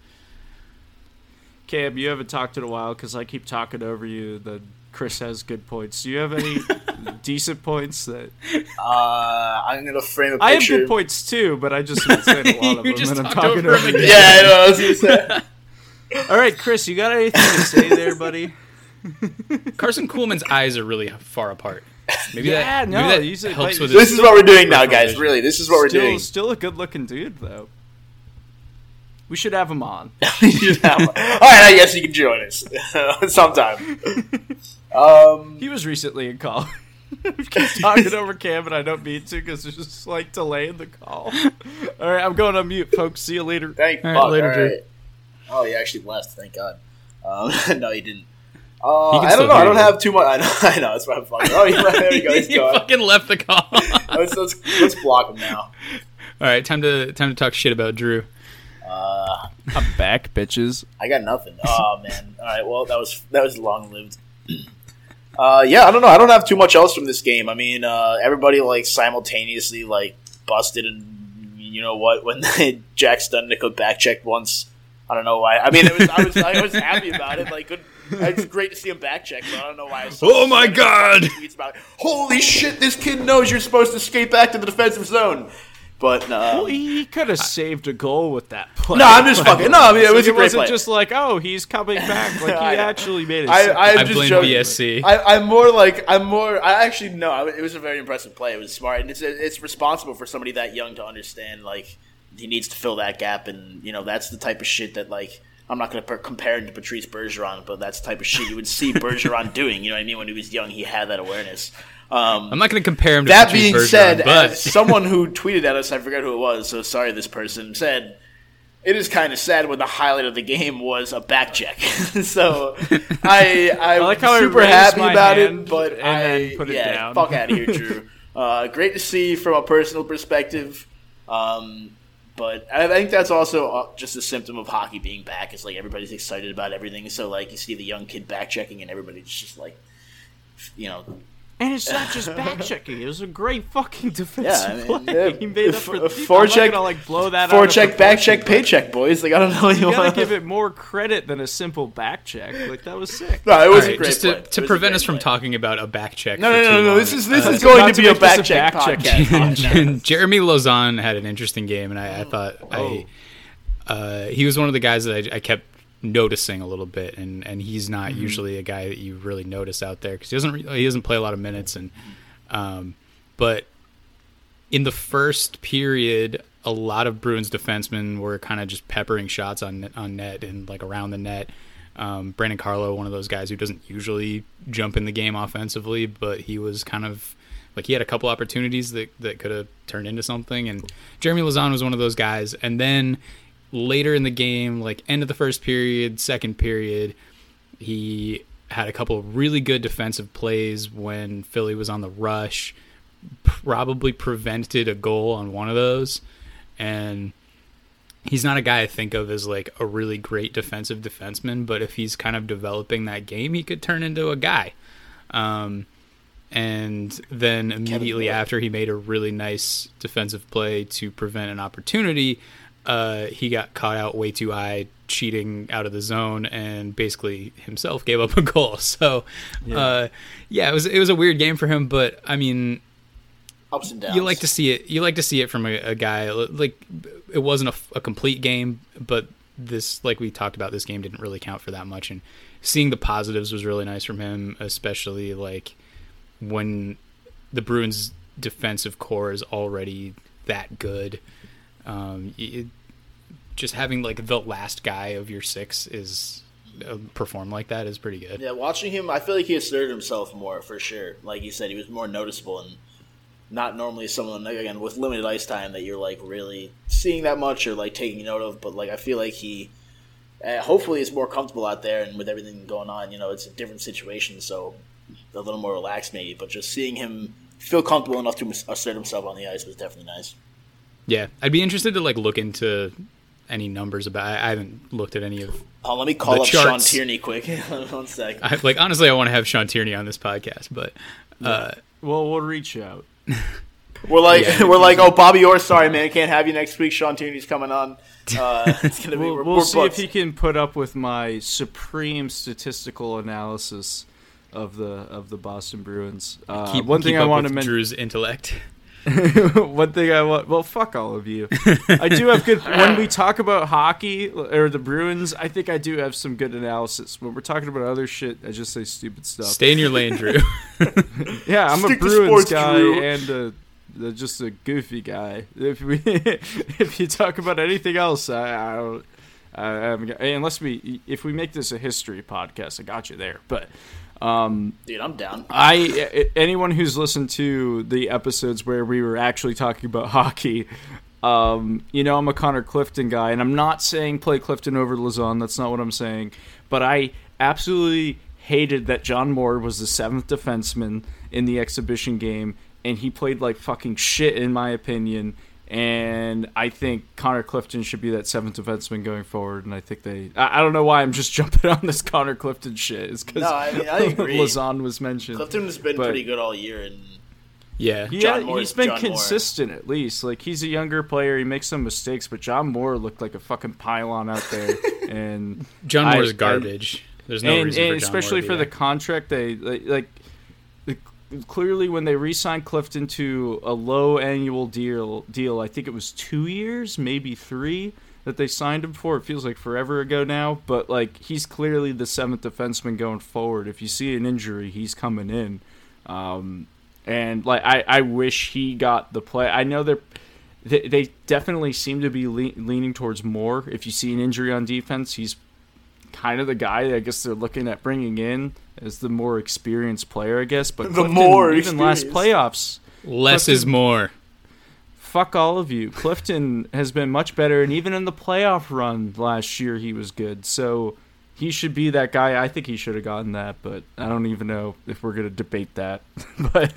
Cam, you haven't talked in a while because I keep talking over you. The Chris has good points. Do you have any decent points that uh, I'm gonna frame a picture. I have good points too, but I just been saying a lot of You them, just and I'm talking over over him again. Yeah, I know. I was gonna say. All right, Chris, you got anything to say there, buddy? Carson Kuhlman's eyes are really far apart. Maybe Yeah, that, no, maybe that he's a- helps like- with this his is what we're doing now, guys. Really, this is what we're still, doing. still a good-looking dude, though. We should have him on. Yeah. All right, I guess you can join us sometime. Um, He was recently in call. we keep talking over Cam, and I don't mean to because there's just like delay in the call. All right, I'm going on mute, folks. See you later. thank All fuck. later, all Drew. Oh, he actually left. Thank God. Um, no, he didn't. Uh, He I don't know. I don't you. have too much. I know. I know. That's why I'm fucking. Oh, he left. there we go. He's you gone. fucking left the call. Let's, let's let's block him now. All right, time to time to talk shit about Drew. Uh, I'm back, bitches. I got nothing. Oh man. All right. Well, that was that was long lived. Uh, yeah, I don't know. I don't have too much else from this game. I mean, uh, everybody like simultaneously like busted, and you know what? When they, Jack Studnicka back checked once, I don't know why. I mean, it was I was I was happy about it. Like, good. It's great to see him back check, but I don't know why. I was so Oh my God! about tweets about, Holy shit! This kid knows you're supposed to skate back to the defensive zone. But no, Well, he could have saved a goal with that play. no, I'm just fucking. No, I mean, it was Like, a great wasn't play. just like, oh, he's coming back. Like he know. actually made it. I, I'm I just blame joking. BSC. I, I'm more like I'm more. I actually no. I, it was a very impressive play. It was smart, and it's it's responsible for somebody that young to understand. Like he needs to fill that gap, and you know that's the type of shit that like. I'm not going to per- compare him to Patrice Bergeron, but that's the type of shit you would see Bergeron doing. You know what I mean? When he was young, he had that awareness. Um, I'm not going to compare him to that being Bergeron, said, but someone who tweeted at us, I forget who it was, so sorry this person, said, it is kind of sad when the highlight of the game was a back check. so I, I'm like how I super raised happy about it, but and I, put it yeah, down. fuck out of here, Drew. Uh, great to see from a personal perspective. Um, but I think that's also uh, just a symptom of hockey being back. It's like everybody's excited about everything. So like you see the young kid back checking, and everybody's just like, you know, And it's not just back checking; it was a great fucking defensive Yeah, I mean, play. yeah, he made up f- for. uh, I'm gonna, like blow that. out of forecheck, back check, but paycheck, boys. Like I don't know. What you You gotta give it more credit than a simple back check. Like that was sick. No, it was right, a great just play. to, to prevent great us from play. talking about a back check. No, for no, too no, no. This is this uh, is going to to be a make this back check back check podcast. Jeremy Lauzon had an interesting game, and I, I thought I uh, he was one of the guys that I, I kept noticing a little bit, and, and he's not usually a guy that you really notice out there because he doesn't re- he doesn't play a lot of minutes, and um, but in the first period, a lot of Bruins defensemen were kind of just peppering shots on net- on net and like around the net. Um, Brandon Carlo, one of those guys who doesn't usually jump in the game offensively, but he was kind of like he had a couple opportunities that, that could have turned into something. And Jeremy Lauzon was one of those guys. And then later in the game, like end of the first period, second period, he had a couple of really good defensive plays when Philly was on the rush. Probably prevented a goal on one of those, and he's not a guy I think of as like a really great defensive defenseman. But if he's kind of developing that game, he could turn into a guy. Um, and then immediately after he made a really nice defensive play to prevent an opportunity, uh, he got caught out way too high, cheating out of the zone, and basically himself gave up a goal. So, yeah, uh, yeah it was it was a weird game for him, but I mean, ups and downs. You like to see it. You like to see it from a, a guy like it wasn't a, a, complete game, but this, like we talked about, this game didn't really count for that much. And seeing the positives was really nice from him, especially like when the Bruins' defensive corps is already that good. Um, it, just having like the last guy of your six is uh, perform like that is pretty good. Yeah, watching him, I feel like he asserted himself more for sure. Like you said, he was more noticeable and not normally someone again with limited ice time that you're like really seeing that much or like taking note of. But like I feel like he, uh, hopefully, is more comfortable out there and with everything going on. You know, it's a different situation, so a little more relaxed maybe. But just seeing him feel comfortable enough to assert himself on the ice was definitely nice. Yeah, I'd be interested to like look into any numbers about. I haven't looked at any of. Oh, let me call up charts. Sean Tierney quick. One sec. I, like honestly, I want to have Sean Tierney on this podcast, but. Uh, well, we'll reach out. we're like, yeah, we're like, oh, Bobby Orr, sorry, man, can't have you next week. Sean Tierney's coming on. Uh, it's gonna be. we'll, we'll see if he can put up with my supreme statistical analysis of the of the Boston Bruins. Uh, keep, one keep thing I want to mention: Drew's intellect. one thing I want. Well, fuck all of you. I do have good. when we talk about hockey or the Bruins, I think I do have some good analysis. When we're talking about other shit, I just say stupid stuff. Stay in your lane, Drew. yeah, I'm Stick a Bruins sports, guy Drew. and a, a, just a goofy guy. If we, if you talk about anything else, I, I don't. Uh, unless we, if we make this a history podcast, I got you there. But um, Dude, I'm down. I anyone who's listened to the episodes where we were actually talking about hockey, um, you know, I'm a Connor Clifton guy, and I'm not saying play Clifton over Lauzon. That's not what I'm saying. But I absolutely hated that John Moore was the seventh defenseman in the exhibition game, and he played like fucking shit, in my opinion and I think Connor Clifton should be that seventh defenseman going forward. And I think they, I, I don't know why I'm just jumping on this Connor Clifton shit. It's because no, I mean, I agree. Lauzon was mentioned. Clifton has been but, pretty good all year, and yeah, he had, he's been John consistent Moore. at least. Like he's a younger player, he makes some mistakes, but John Moore looked like a fucking pylon out there. and John Moore's garbage. There's no and, reason, and especially for the contract they like, like clearly when they re-signed Clifton to a low annual deal, deal, I think it was two years, maybe three that they signed him for. It feels like forever ago now, but like he's clearly the seventh defenseman going forward. If you see an injury, he's coming in. Um, and like I, I wish he got the play. I know they're they, they definitely seem to be le- leaning towards more. If you see an injury on defense, he's kind of the guy I guess they're looking at bringing in as the more experienced player, I guess. But the Clifton, more even last playoffs, less Clifton, is more. Fuck all of you. Clifton has been much better, and even in the playoff run last year, he was good. So he should be that guy. I think he should have gotten that, but I don't even know if we're going to debate that. but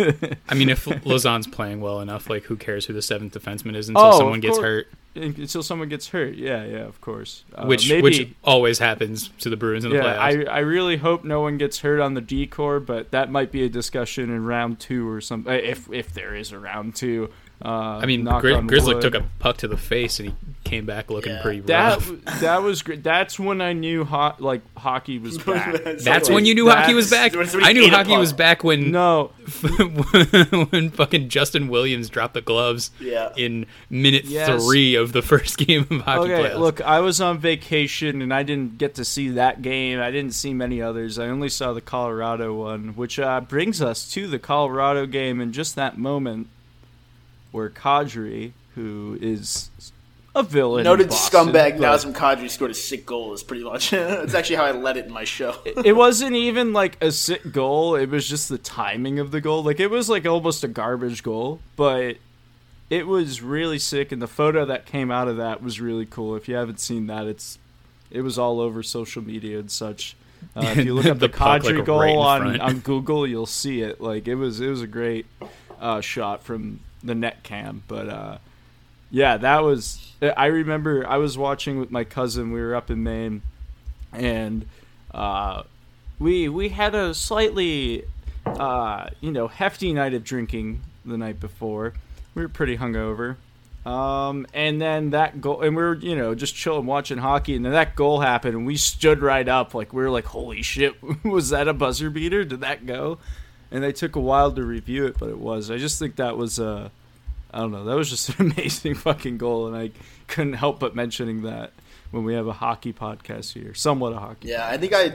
I mean, if Lauzon's playing well enough, like who cares who the seventh defenseman is until oh, someone gets hurt? Until someone gets hurt, yeah, yeah, of course. Uh, which maybe, which always happens to the Bruins in the yeah, playoffs. I I really hope no one gets hurt on the decor, but that might be a discussion in round two or something. If if there is a round two, uh, I mean, Gri- Grizzly took a puck to the face and he came back looking yeah. pretty rough. That that was great. That's when I knew ho- like hockey was back. that's when you knew hockey was back. I knew hockey was back when no when fucking Justin Williams dropped the gloves. Yeah. in minute yes. three of the first game of hockey. Okay, playoffs. look, I was on vacation and I didn't get to see that game. I didn't see many others. I only saw the Colorado one, which uh, brings us to the Colorado game. And just that moment where Kadri, who is a villain, noted Boston, scumbag Nazem Kadri scored a sick goal. Is pretty much that's actually how I led it in my show. it, it wasn't even like a sick goal. It was just the timing of the goal. Like it was like almost a garbage goal, but it was really sick. And the photo that came out of that was really cool. If you haven't seen that, it's it was all over social media and such. Uh, if you look up the, the Kadri like goal right on, on Google, you'll see it. Like it was it was a great uh, shot from the net cam. But uh, yeah, that was. I remember I was watching with my cousin. We were up in Maine, and uh, we we had a slightly uh, you know hefty night of drinking the night before. We were pretty hungover, Um, and then that goal, and we are you know just chilling watching hockey, and then that goal happened, and we stood right up, like we were like, "Holy shit, was that a buzzer beater? Did that go?" And they took a while to review it, but it was. I just think that was a, I don't know, that was just an amazing fucking goal, and I couldn't help but mentioning that when we have a hockey podcast here, somewhat a hockey. Yeah, I think I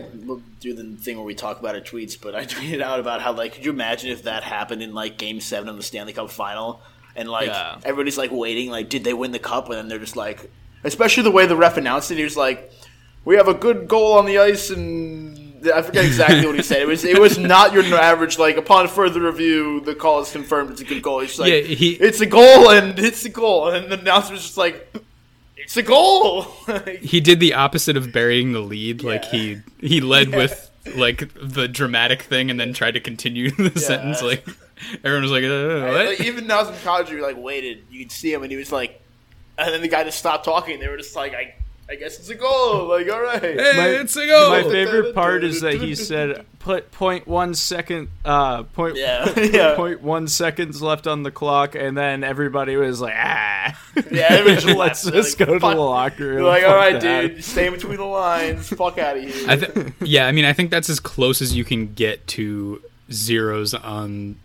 do the thing where we talk about our tweets, but I tweeted out about how like, could you imagine if that happened in like Game Seven of the Stanley Cup Final, and like Yeah. everybody's like waiting, like, did they win the cup? And then they're just like, especially the way the ref announced it, he was like, we have a good goal on the ice, and I forget exactly what he said. It was it was not your average like upon further review, the call is confirmed. It's a good goal. He's just like, Yeah, he- it's a goal, and it's a goal, and the announcer was just like. It's a goal. He did the opposite of burying the lead. Like he he led with like the dramatic thing and then tried to continue the sentence. Like everyone was like, uh, what? Like, even Nazem Kadri like waited. You could see him, and he was like, and then the guy just stopped talking. They were just like, I, I guess it's a goal. Like, all right. hey, My- it's a goal. My favorite part is that he said put point one second, uh, point, Yeah, yeah. point one seconds left on the clock, and then everybody was like, ah, Yeah, everybody just let's just Like, go to the locker room. like, all Fuck right, that." dude, stay between the lines. Fuck out of here. I th- yeah, I mean, I think that's as close as you can get to zeros on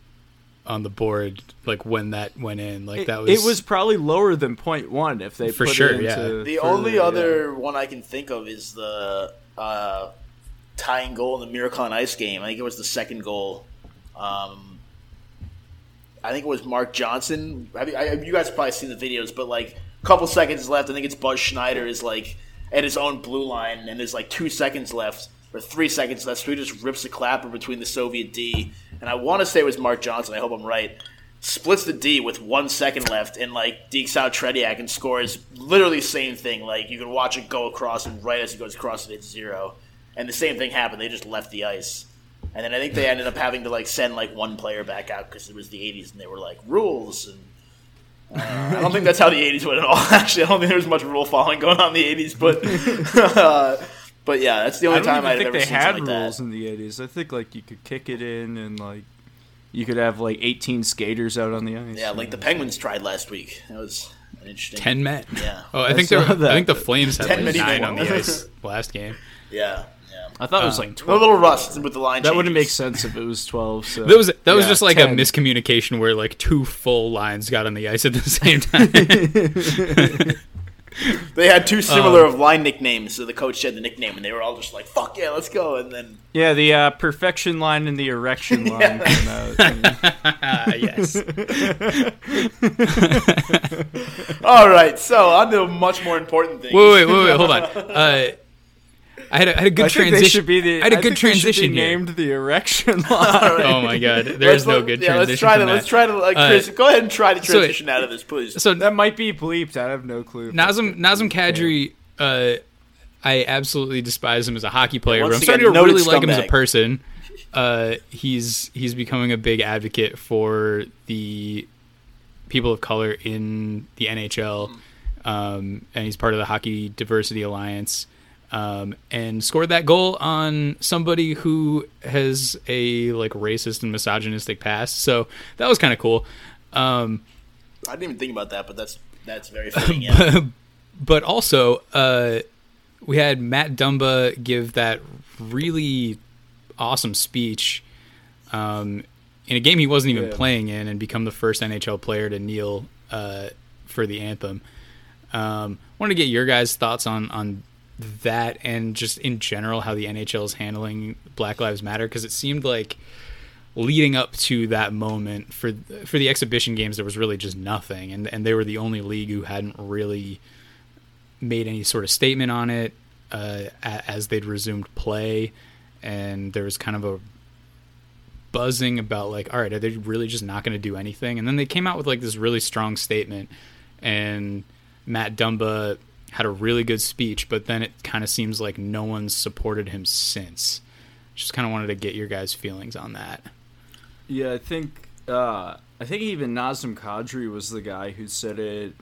on the board. Like when that went in, like It, that was it was probably lower than point one if they For put sure, it yeah. the further, only yeah. other one I can think of is the uh, tying goal in the Miracle on Ice game. I think it was the second goal. Um, I think it was Mark Johnson. I mean, I, you guys have probably seen the videos, but like a couple seconds left. I think it's Buzz Schneider is like at his own blue line, and there's like two seconds left or three seconds left. So just rips the clapper between the Soviet D, and I want to say it was Mark Johnson. I hope I'm right. Splits the D with one second left, and like dekes out Tretiak and scores literally the same thing. Like you can watch it go across, and right as he goes across it, it's zero. And the same thing happened. They just left the ice. And then I think they ended up having to like send like one player back out because it was the '80s and they were like rules. And uh, I don't think that's how the '80s went at all. Actually, I don't think there was much rule following going on in the '80s. But uh, but yeah, that's the only don't time I've think ever they seen had something like rules that. in the eighties. I think like you could kick it in and like you could have like eighteen skaters out on the ice. Yeah, like the Penguins tried last week. That was interesting. ten men. Yeah. Oh, I I think there, saw that. I think the Flames had 10 like many nine on the ice last game. Yeah, yeah. I thought it was Um, like A little rust with the line. That wouldn't make sense if it was twelve. So That was that was just like 10. a miscommunication where like two full lines got on the ice at the same time. They had two similar Um, of line nicknames, so the coach said the nickname, and they were all just like, "Fuck yeah, let's go!" And then Yeah, the uh, perfection line and the erection line. came out. Ah, yes. all right, so on to a much more important thing. Wait, wait, wait, wait, hold on. Uh, I had a, I had a good I think transition. they should be the. I had a I good think they should be transition here. named the erection line. Oh my god, there's Let's no good yeah, transition. Let's try to let's try to like Uh, Go ahead and try to so- transition out of this, please. So that might be bleeped. I have no clue. Nazem Nazem Kadri, uh, I absolutely despise him as a hockey player, Once but I'm starting to noted really like him as a person. Uh, he's he's becoming a big advocate for the people of color in the NHL, um, and he's part of the Hockey Diversity Alliance. Um, and scored that goal on somebody who has a like racist and misogynistic past. So that was kind of cool. Um, I didn't even think about that, but that's that's very funny. Yeah. but also uh, we had Matt Dumba give that really awesome speech um, in a game he wasn't even Yeah. playing in and become the first NHL player to kneel uh, for the anthem. Um, wanted to get your guys' thoughts on on that and just in general how the NHL is handling Black Lives Matter because it seemed like leading up to that moment for for the exhibition games there was really just nothing. And and they were the only league who hadn't really made any sort of statement on it uh, as they'd resumed play. And there was kind of a buzzing about like all right are they really just not going to do anything? And then they came out with like this really strong statement. And Matt Dumba had a really good speech but then it kind of seems like no one's supported him since just kind of wanted to get your guys feelings on that Yeah, I think uh, I think even Nazem Kadri was the guy who said it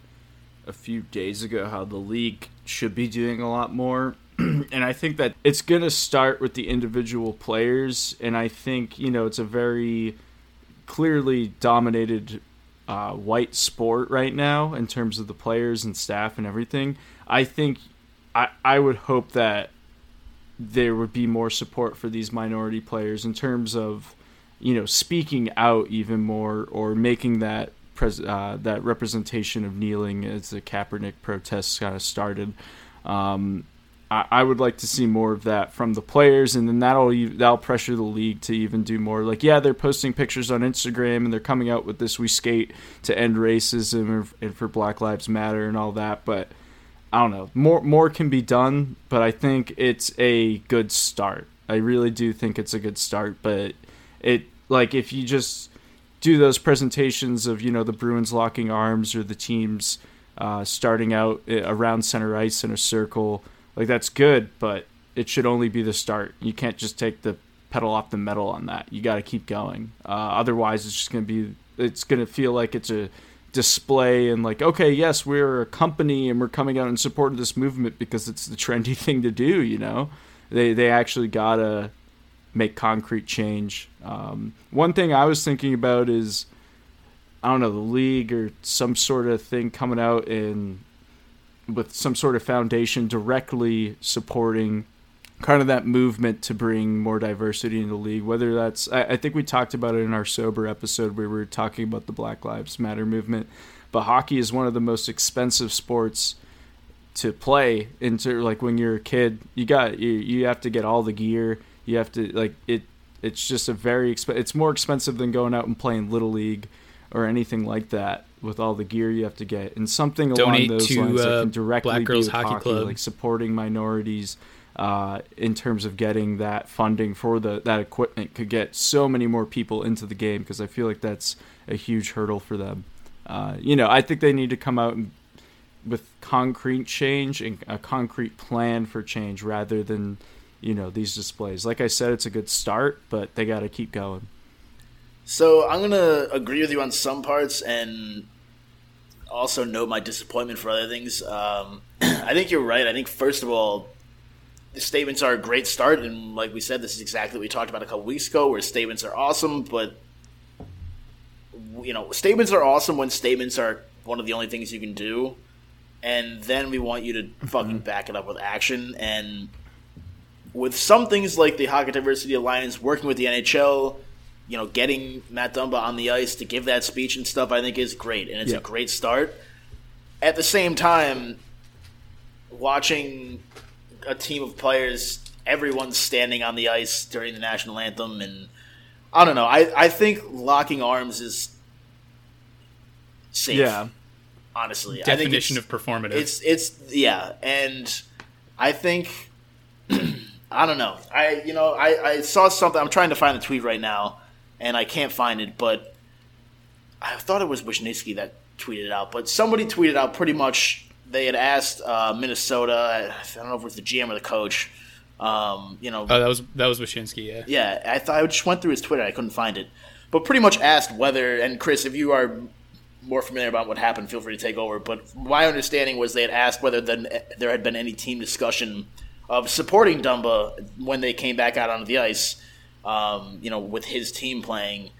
a few days ago how the league should be doing a lot more. and I think that it's going to start with the individual players and I think, you know, it's a very clearly dominated uh, white sport right now in terms of the players and staff and everything. I think I I would hope that there would be more support for these minority players in terms of you know speaking out even more or making that pres- uh, that representation of kneeling as the Kaepernick protests kind of started. Um, I, I would like to see more of that from the players, and then that'll that'll pressure the league to even do more. Like, yeah, they're posting pictures on Instagram and they're coming out with this "We skate to end racism and for Black Lives Matter" and all that, but I don't know. More more can be done, but I think it's a good start. I really do think it's a good start, but it like if you just do those presentations of you know the Bruins locking arms or the teams uh, starting out eh, around center ice in a circle, like that's good, but it should only be the start. You can't just take the pedal off the metal on that. You got to keep going. Uh, otherwise, it's just gonna be it's gonna feel like it's a display and like okay yes we're a company and we're coming out in support of this movement because it's the trendy thing to do you know? They they actually gotta make concrete change. Um, one thing i was thinking about is i don't know the league or some sort of thing coming out in with some sort of foundation directly supporting kind of that movement to bring more diversity in the league. Whether that's, I, I, think we talked about it in our sober episode where we were talking about the Black Lives Matter movement. But hockey is one of the most expensive sports to play. Into like when you're a kid, you got you you have to get all the gear. You have to like it. It's just a very exp- It's more expensive than going out and playing little league or anything like that with all the gear you have to get. And something Donate along those to, lines uh, that can directly Black Girls be with Hockey hockey, Club. like supporting minorities uh, in terms of getting that funding for the that equipment could get so many more people into the game because I feel like that's a huge hurdle for them. Uh, you know, I think they need to come out and, with concrete change and a concrete plan for change rather than you know these displays. Like I said, it's a good start, but they got to keep going. So I'm gonna agree with you on some parts and also note my disappointment for other things. Um, I think you're right. I think first of all, the statements are a great start, and like we said, this is exactly what we talked about a couple weeks ago, where statements are awesome, but you know, statements are awesome when statements are one of the only things you can do, and then we want you to mm-hmm. fucking back it up with action. And with some things like the Hockey Diversity Alliance working with the NHL, you know, getting Matt Dumba on the ice to give that speech and stuff, I think is great, and it's Yeah. a great start. At the same time, watching a team of players, everyone's standing on the ice during the national anthem, and I don't know. I, I think locking arms is safe. Yeah. honestly, I think Definition of performative. it's it's yeah, and I think I don't know. I you know I, I saw something. I'm trying to find the tweet right now, and I can't find it. But I thought it was Wyshynski that tweeted it out. But somebody tweeted out pretty much they had asked uh, Minnesota. I don't know if it was the GM or the coach. Um, you know, oh, that was that was Wyshynski. Yeah. yeah, I thought I just went through his Twitter. I couldn't find it, but pretty much asked whether. And Chris, if you are more familiar about what happened, feel free to take over. But my understanding was they had asked whether the, there had been any team discussion of supporting Dumba when they came back out onto the ice. Um, you know, with his team playing.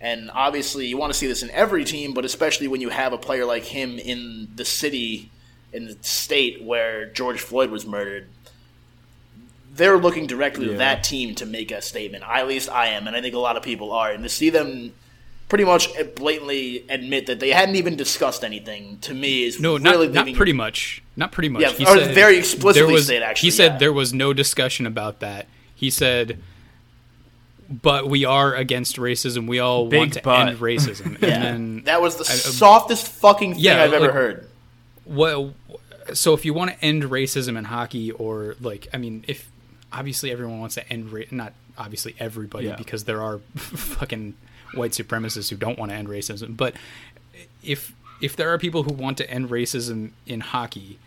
And obviously, you want to see this in every team, but especially when you have a player like him in the city, in the state where George Floyd was murdered they're looking directly to that team to make a statement. I, at least I am, and I think a lot of people are. And to see them pretty much blatantly admit that they hadn't even discussed anything to me is No, really not not leaving- pretty much. Not pretty much. Yeah, or very explicitly was, state, actually, He said yeah. there was no discussion about that. He said, but we are against racism. We all Big want to but. end racism. Yeah, And then that was the I- softest fucking thing Yeah, I've ever heard. Well so if you want to end racism in hockey or like i mean if obviously everyone wants to end ra- not obviously everybody Yeah. because there are fucking white supremacists who don't want to end racism but if if there are people who want to end racism in hockey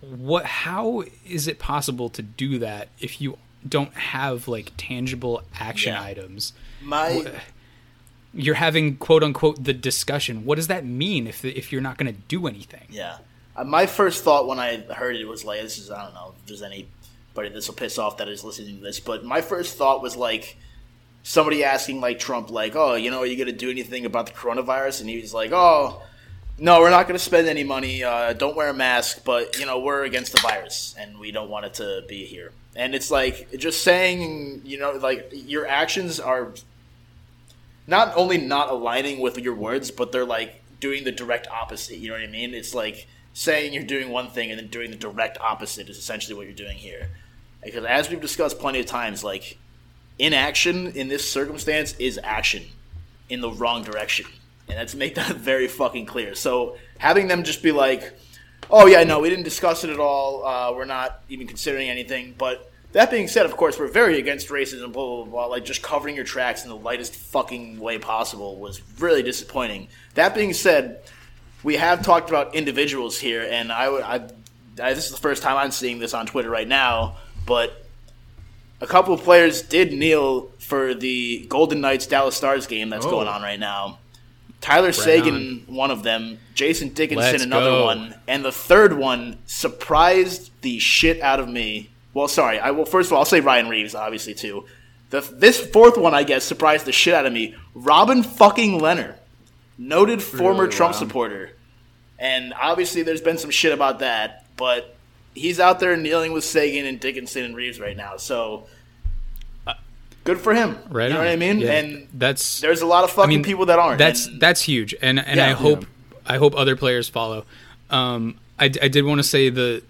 what how is it possible to do that if you don't have like tangible action Yeah. items My you're having quote unquote the discussion what does that mean if if you're not going to do anything yeah, Uh, my first thought when I heard it was like, this is I don't know if there's anybody this will piss off that is listening to this, but my first thought was like, somebody asking like Trump, like, "Oh, you know, are you going to do anything about the coronavirus?" And he's like, "Oh, no, we're not going to spend any money. Uh, don't wear a mask, but you know, we're against the virus and we don't want it to be here." And it's like just saying, you know, like your actions are not only not aligning with your words, but they're like doing the direct opposite. You know what I mean? It's like saying you're doing one thing and then doing the direct opposite is essentially what you're doing here. Because as we've discussed plenty of times, like inaction in this circumstance is action in the wrong direction. And let's make that very fucking clear. So having them just be like, oh yeah, no, we didn't discuss it at all. Uh, we're not even considering anything. But that being said, of course, we're very against racism, blah, blah, blah. Like just covering your tracks in the lightest fucking way possible was really disappointing. That being said, we have talked about individuals here, and I, I, I this is the first time I'm seeing this on Twitter right now, but a couple of players did kneel for the Golden Knights Dallas Stars game that's oh. going on right now. Tyler Seguin, one of them, Jason Dickinson, Let's another go. one, and the third one surprised the shit out of me. Well, sorry, I will first of all I'll say Ryan Reaves, obviously too. The, this fourth one, I guess, surprised the shit out of me. Robin fucking Lehner, noted former really, Trump wow. supporter, and obviously there's been some shit about that, but he's out there kneeling with Seguin and Dickinson and Reaves right now. So uh, good for him. Right. You know on. what I mean? Yeah. And that's there's a lot of fucking I mean, people that aren't. That's and, that's huge, and and yeah, I hope yeah. I hope other players follow. Um, I, I did want to say the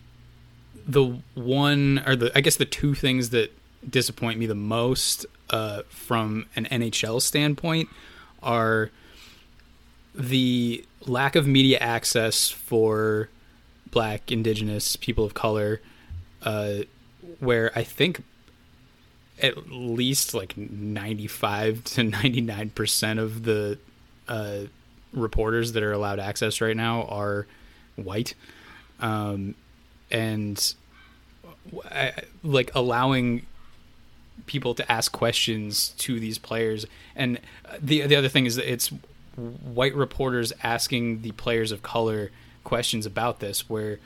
the one or the I guess the two things that disappoint me the most uh, from an NHL standpoint are the lack of media access for black, indigenous, people of color, uh, where I think at least like 95 to 99% of the uh, reporters that are allowed access right now are white. Um, and I, like allowing people to ask questions to these players. And the, the other thing is that it's white reporters asking the players of color questions about this where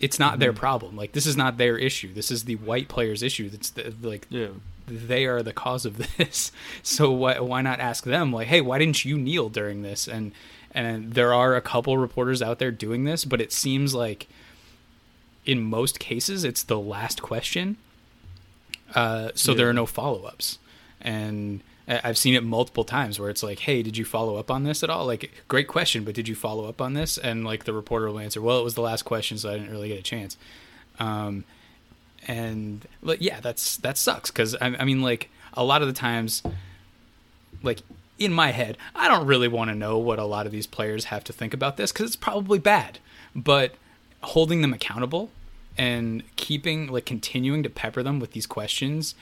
it's not mm-hmm. their problem. Like this is not their issue. This is the white player's issue. That's the, like yeah. they are the cause of this. So why why not ask them like, "Hey, why didn't you kneel during this?" And and there are a couple reporters out there doing this, but it seems like in most cases it's the last question. Uh, so yeah. there are no follow-ups. And I've seen it multiple times where it's like, "Hey, did you follow up on this at all?" Like, great question, but did you follow up on this? And like the reporter will answer, "Well, it was the last question, so I didn't really get a chance." Um, and but yeah, that's that sucks because I, I mean, like a lot of the times, like in my head, I don't really want to know what a lot of these players have to think about this because it's probably bad. But holding them accountable and keeping like continuing to pepper them with these questions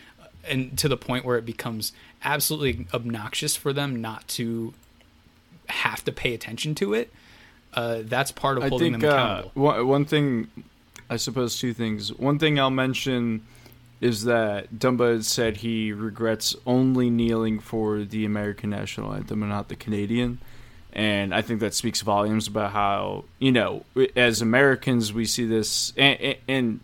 and to the point where it becomes absolutely obnoxious for them not to have to pay attention to it. Uh, that's part of holding think, them uh, accountable. Uh, one thing, I suppose, two things. One thing I'll mention is that Dumba said he regrets only kneeling for the American national anthem and not the Canadian. And I think that speaks volumes about how, you know, as Americans, we see this, and, and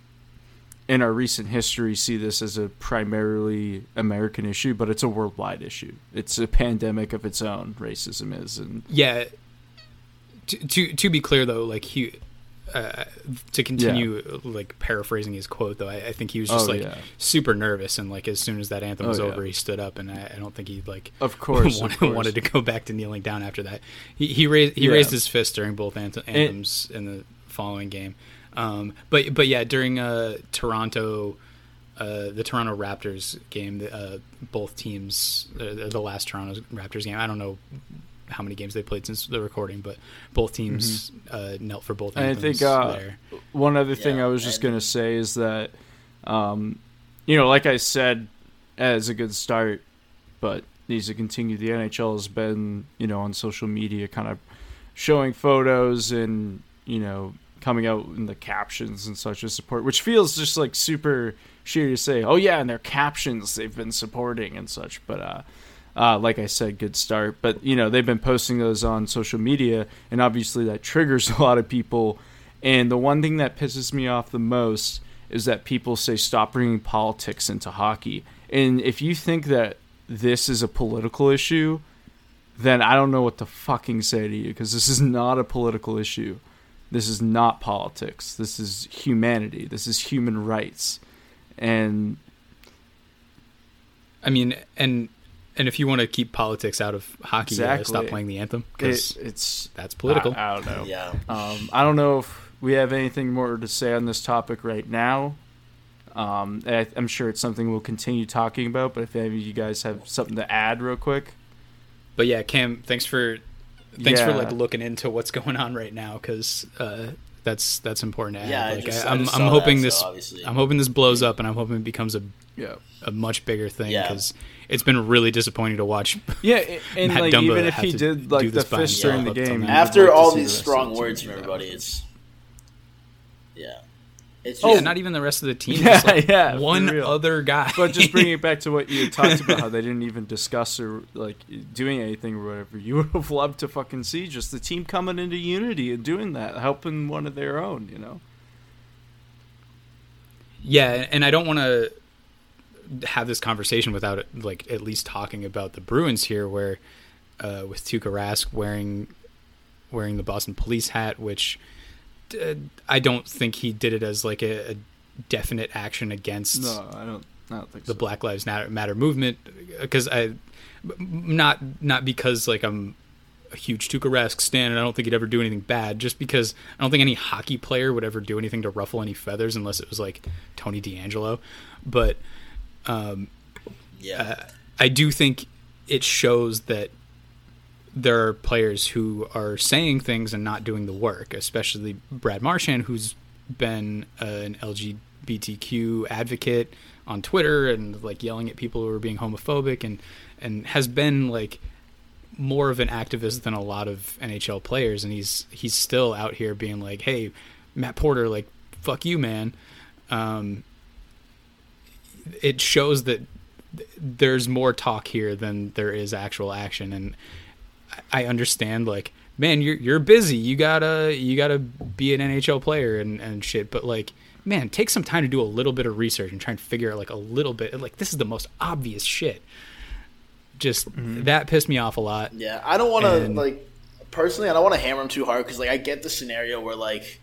in our recent history see this as a primarily American issue, but it's a worldwide issue. It's a pandemic of its own. Racism is, and yeah. To to, to be clear though, like he. Uh, to continue yeah. like paraphrasing his quote though I, I think he was just oh, like yeah. super nervous and like as soon as that anthem was oh, over yeah. he stood up and I, I, don't think he like of course, wanted, of course, wanted to go back to kneeling down after that he he raised he raised his fist during both anthems in the following game um, but but yeah, during uh, Toronto, uh, the Toronto Raptors game, uh, both teams, uh, the last Toronto Raptors game. I don't know how many games they played since the recording, but both teams mm-hmm. Uh, knelt for both. And I think uh, one other thing yeah, I was just gonna say is that, um, you know, like I said, as a good start, but needs to continue. The NHL has been, you know, on social media, kind of showing photos and you know coming out in the captions and such as support, which feels just like super shitty to say. Oh yeah, and their captions they've been supporting and such. But uh, uh, like I said, good start. But you know they've been posting those on social media, and obviously that triggers a lot of people. And the one thing that pisses me off the most is that people say stop bringing politics into hockey. And if you think that this is a political issue, then I don't know what to fucking say to you because this is not a political issue. This is not politics. This is humanity. This is human rights. And I mean, and and if you want to keep politics out of hockey, Exactly. uh, stop playing the anthem because it, it's that's political. I, I don't know. Yeah. Um, I don't know if we have anything more to say on this topic right now. Um, I, I'm sure it's something we'll continue talking about. But if any of you guys have something to add, real quick, But yeah, Cam, thanks for thanks for like looking into what's going on right now because uh, that's that's important to add. Yeah, I like, just- I I, am just I'm saw hoping that, this so I'm hoping this blows up and I'm hoping it becomes a yeah, a much bigger thing Yeah. because it's been really disappointing to watch. yeah, a- and Matt like Dumba even if he did do like the this fist himself during the game, now. you would After like all see the these strong words from everybody, it's yeah. It's yeah, just, not even the rest of the team. Yeah, like, yeah, one other guy. But just bringing it back to what you talked about, how they didn't even discuss or like doing anything or whatever. You would have loved to fucking see just the team coming into unity and doing that, helping one of their own. You know. Yeah, and I don't want to have this conversation without like at least talking about the Bruins here, where uh, with Tuukka Rask wearing wearing the Boston Police hat, which I don't think he did it as like a, a definite action against No, I don't. I don't think the so. Black Lives Matter, Matter movement because I not not because like I'm a huge Tuukka Rask stan and I don't think he'd ever do anything bad. Just because I don't think any hockey player would ever do anything to ruffle any feathers unless it was like Tony DeAngelo. But um, yeah. I do think it shows that there are players who are saying things and not doing the work, especially Brad Marchand, who's been uh, an LGBTQ advocate on Twitter and like yelling at people who are being homophobic and and has been like more of an activist than a lot of NHL players and he's he's still out here being like, "Hey, Matt Porter, like fuck you, man." Um it shows that th- there's more talk here than there is actual action and I- understand like man you're you're busy. You gotta you gotta be an NHL player and, and shit. But like man take some time to do a little bit of research and try and figure out like a little bit like this is the most obvious shit. Just mm-hmm. that pissed me off a lot. Yeah, I don't want to like personally. I don't want to hammer him too hard because like I get the scenario where like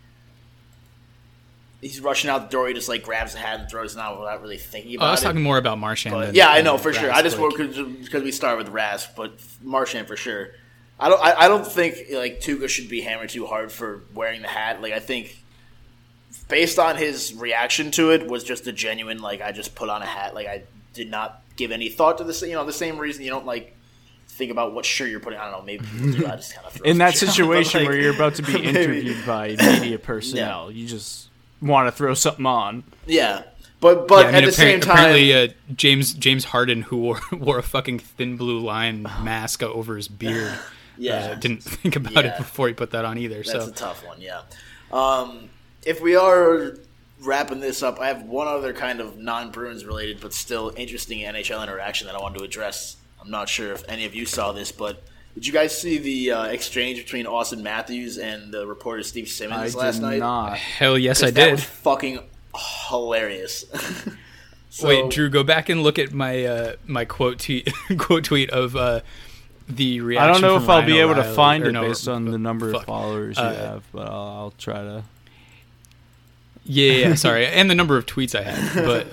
he's rushing out the door, he just like grabs the hat and throws it out without really thinking oh, about I was it. talking more about Marchand But than- yeah, I know for sure. Rask, I just like- because we started with Rask, but Marchand for sure. I don't. I, I don't think like Tuukka should be hammered too hard for wearing the hat. Like I think, based on his reaction to it, was just a genuine like I just put on a hat. Like I did not give any thought to this. You know, the same reason you don't like think about what shirt you're putting. I don't know. Maybe people do. I just kind of In that shit on, situation like, where you're about to be maybe- interviewed by media personnel, you just want to throw something on. Yeah, but but Yeah, I mean, at the appar- same time, apparently uh, James James Harden, who wore wore a fucking thin blue line mask over his beard, Yeah. uh, didn't think about Yeah. it before he put that on either. That's so a tough one, yeah. Um, if we are wrapping this up, I have one other kind of non Bruins related but still interesting NHL interaction that I wanted to address. I'm not sure if any of you saw this, but did you guys see the uh, exchange between Austin Matthews and the reporter Steve I Simmons did last night? not. hell yes, I 'Cause That did. was fucking hilarious. So- Wait, Drew, go back and look at my uh, my quote tweet quote tweet of uh, the reaction. I don't know from if I'll Ryan be able to find it no, based on the number fuck. of followers you Uh, have, but I'll, I'll try to. Yeah, yeah, sorry, and the number of tweets I had, but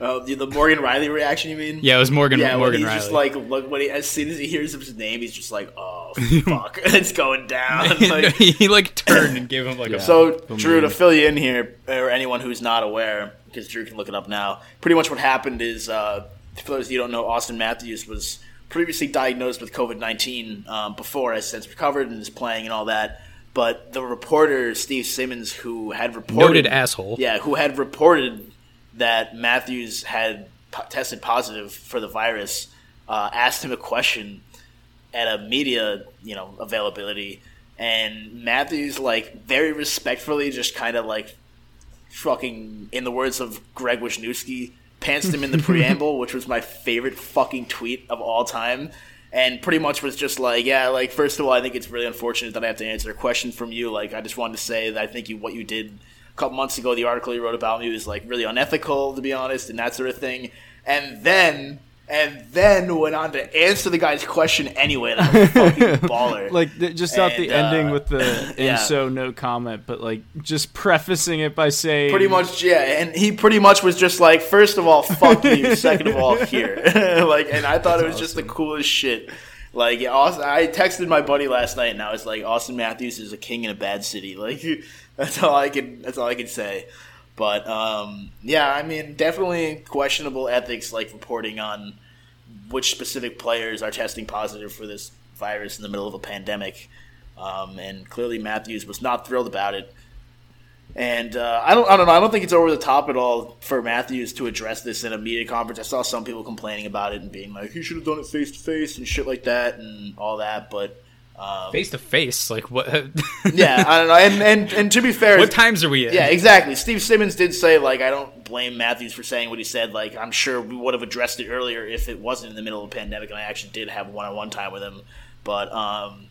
uh, uh, the the Morgan Rielly reaction, you mean? yeah, it was Morgan Yeah, when Morgan he's Rielly. just like, look, when he, as soon as he hears his name, he's just like, oh, fuck, it's going down. Like, he like turned and gave him like Yeah. a So, For Drew, to fill you in here, or anyone who's not aware, because Drew can look it up now, pretty much what happened is, uh, for those of you who don't know, Austin Matthews was previously diagnosed with COVID 19 um, before, has since recovered and is playing and all that. But the reporter, Steve Simmons, who had reported. Noted asshole. Yeah, who had reported that Matthews had tested positive for the virus, uh, asked him a question at a media, you know, availability, and Matthews like very respectfully just kind of like fucking in the words of Greg Wyshynski, pantsed him in the preamble, which was my favorite fucking tweet of all time. And pretty much was just like, yeah, like first of all, I think it's really unfortunate that I have to answer a question from you. Like, I just wanted to say that I think you what you did couple months ago, the article he wrote about me was like really unethical, to be honest, and that sort of thing. And then and then went on to answer the guy's question anyway. That was fucking baller. like just not the And, ending uh, with the yeah. and so no comment, but like just prefacing it by saying pretty much, yeah. And he pretty much was just like, first of all, fuck you. Second of all, here. like, and I thought it was just the coolest shit. Like, Austin, I texted my buddy last night, and I was like, Austin Matthews is a king in a bad city. Like, that's all I can. That's all I can say. But um, yeah, I mean, definitely questionable ethics, like reporting on which specific players are testing positive for this virus in the middle of a pandemic. Um, and clearly, Matthews was not thrilled about it. And uh, I don't, I don't know. I don't think it's over the top at all for Matthews to address this in a media conference. I saw some people complaining about it and being like, "He should have done it face to face and shit like that and all that." But um, Face to face, like what? yeah, I don't know. And and, and to be fair, what times are we in? yeah, exactly. Steve Simmons did say like I don't blame Matthews for saying what he said. Like I'm sure we would have addressed it earlier if it wasn't in the middle of a pandemic and I actually did have one-on-one time with him. But um,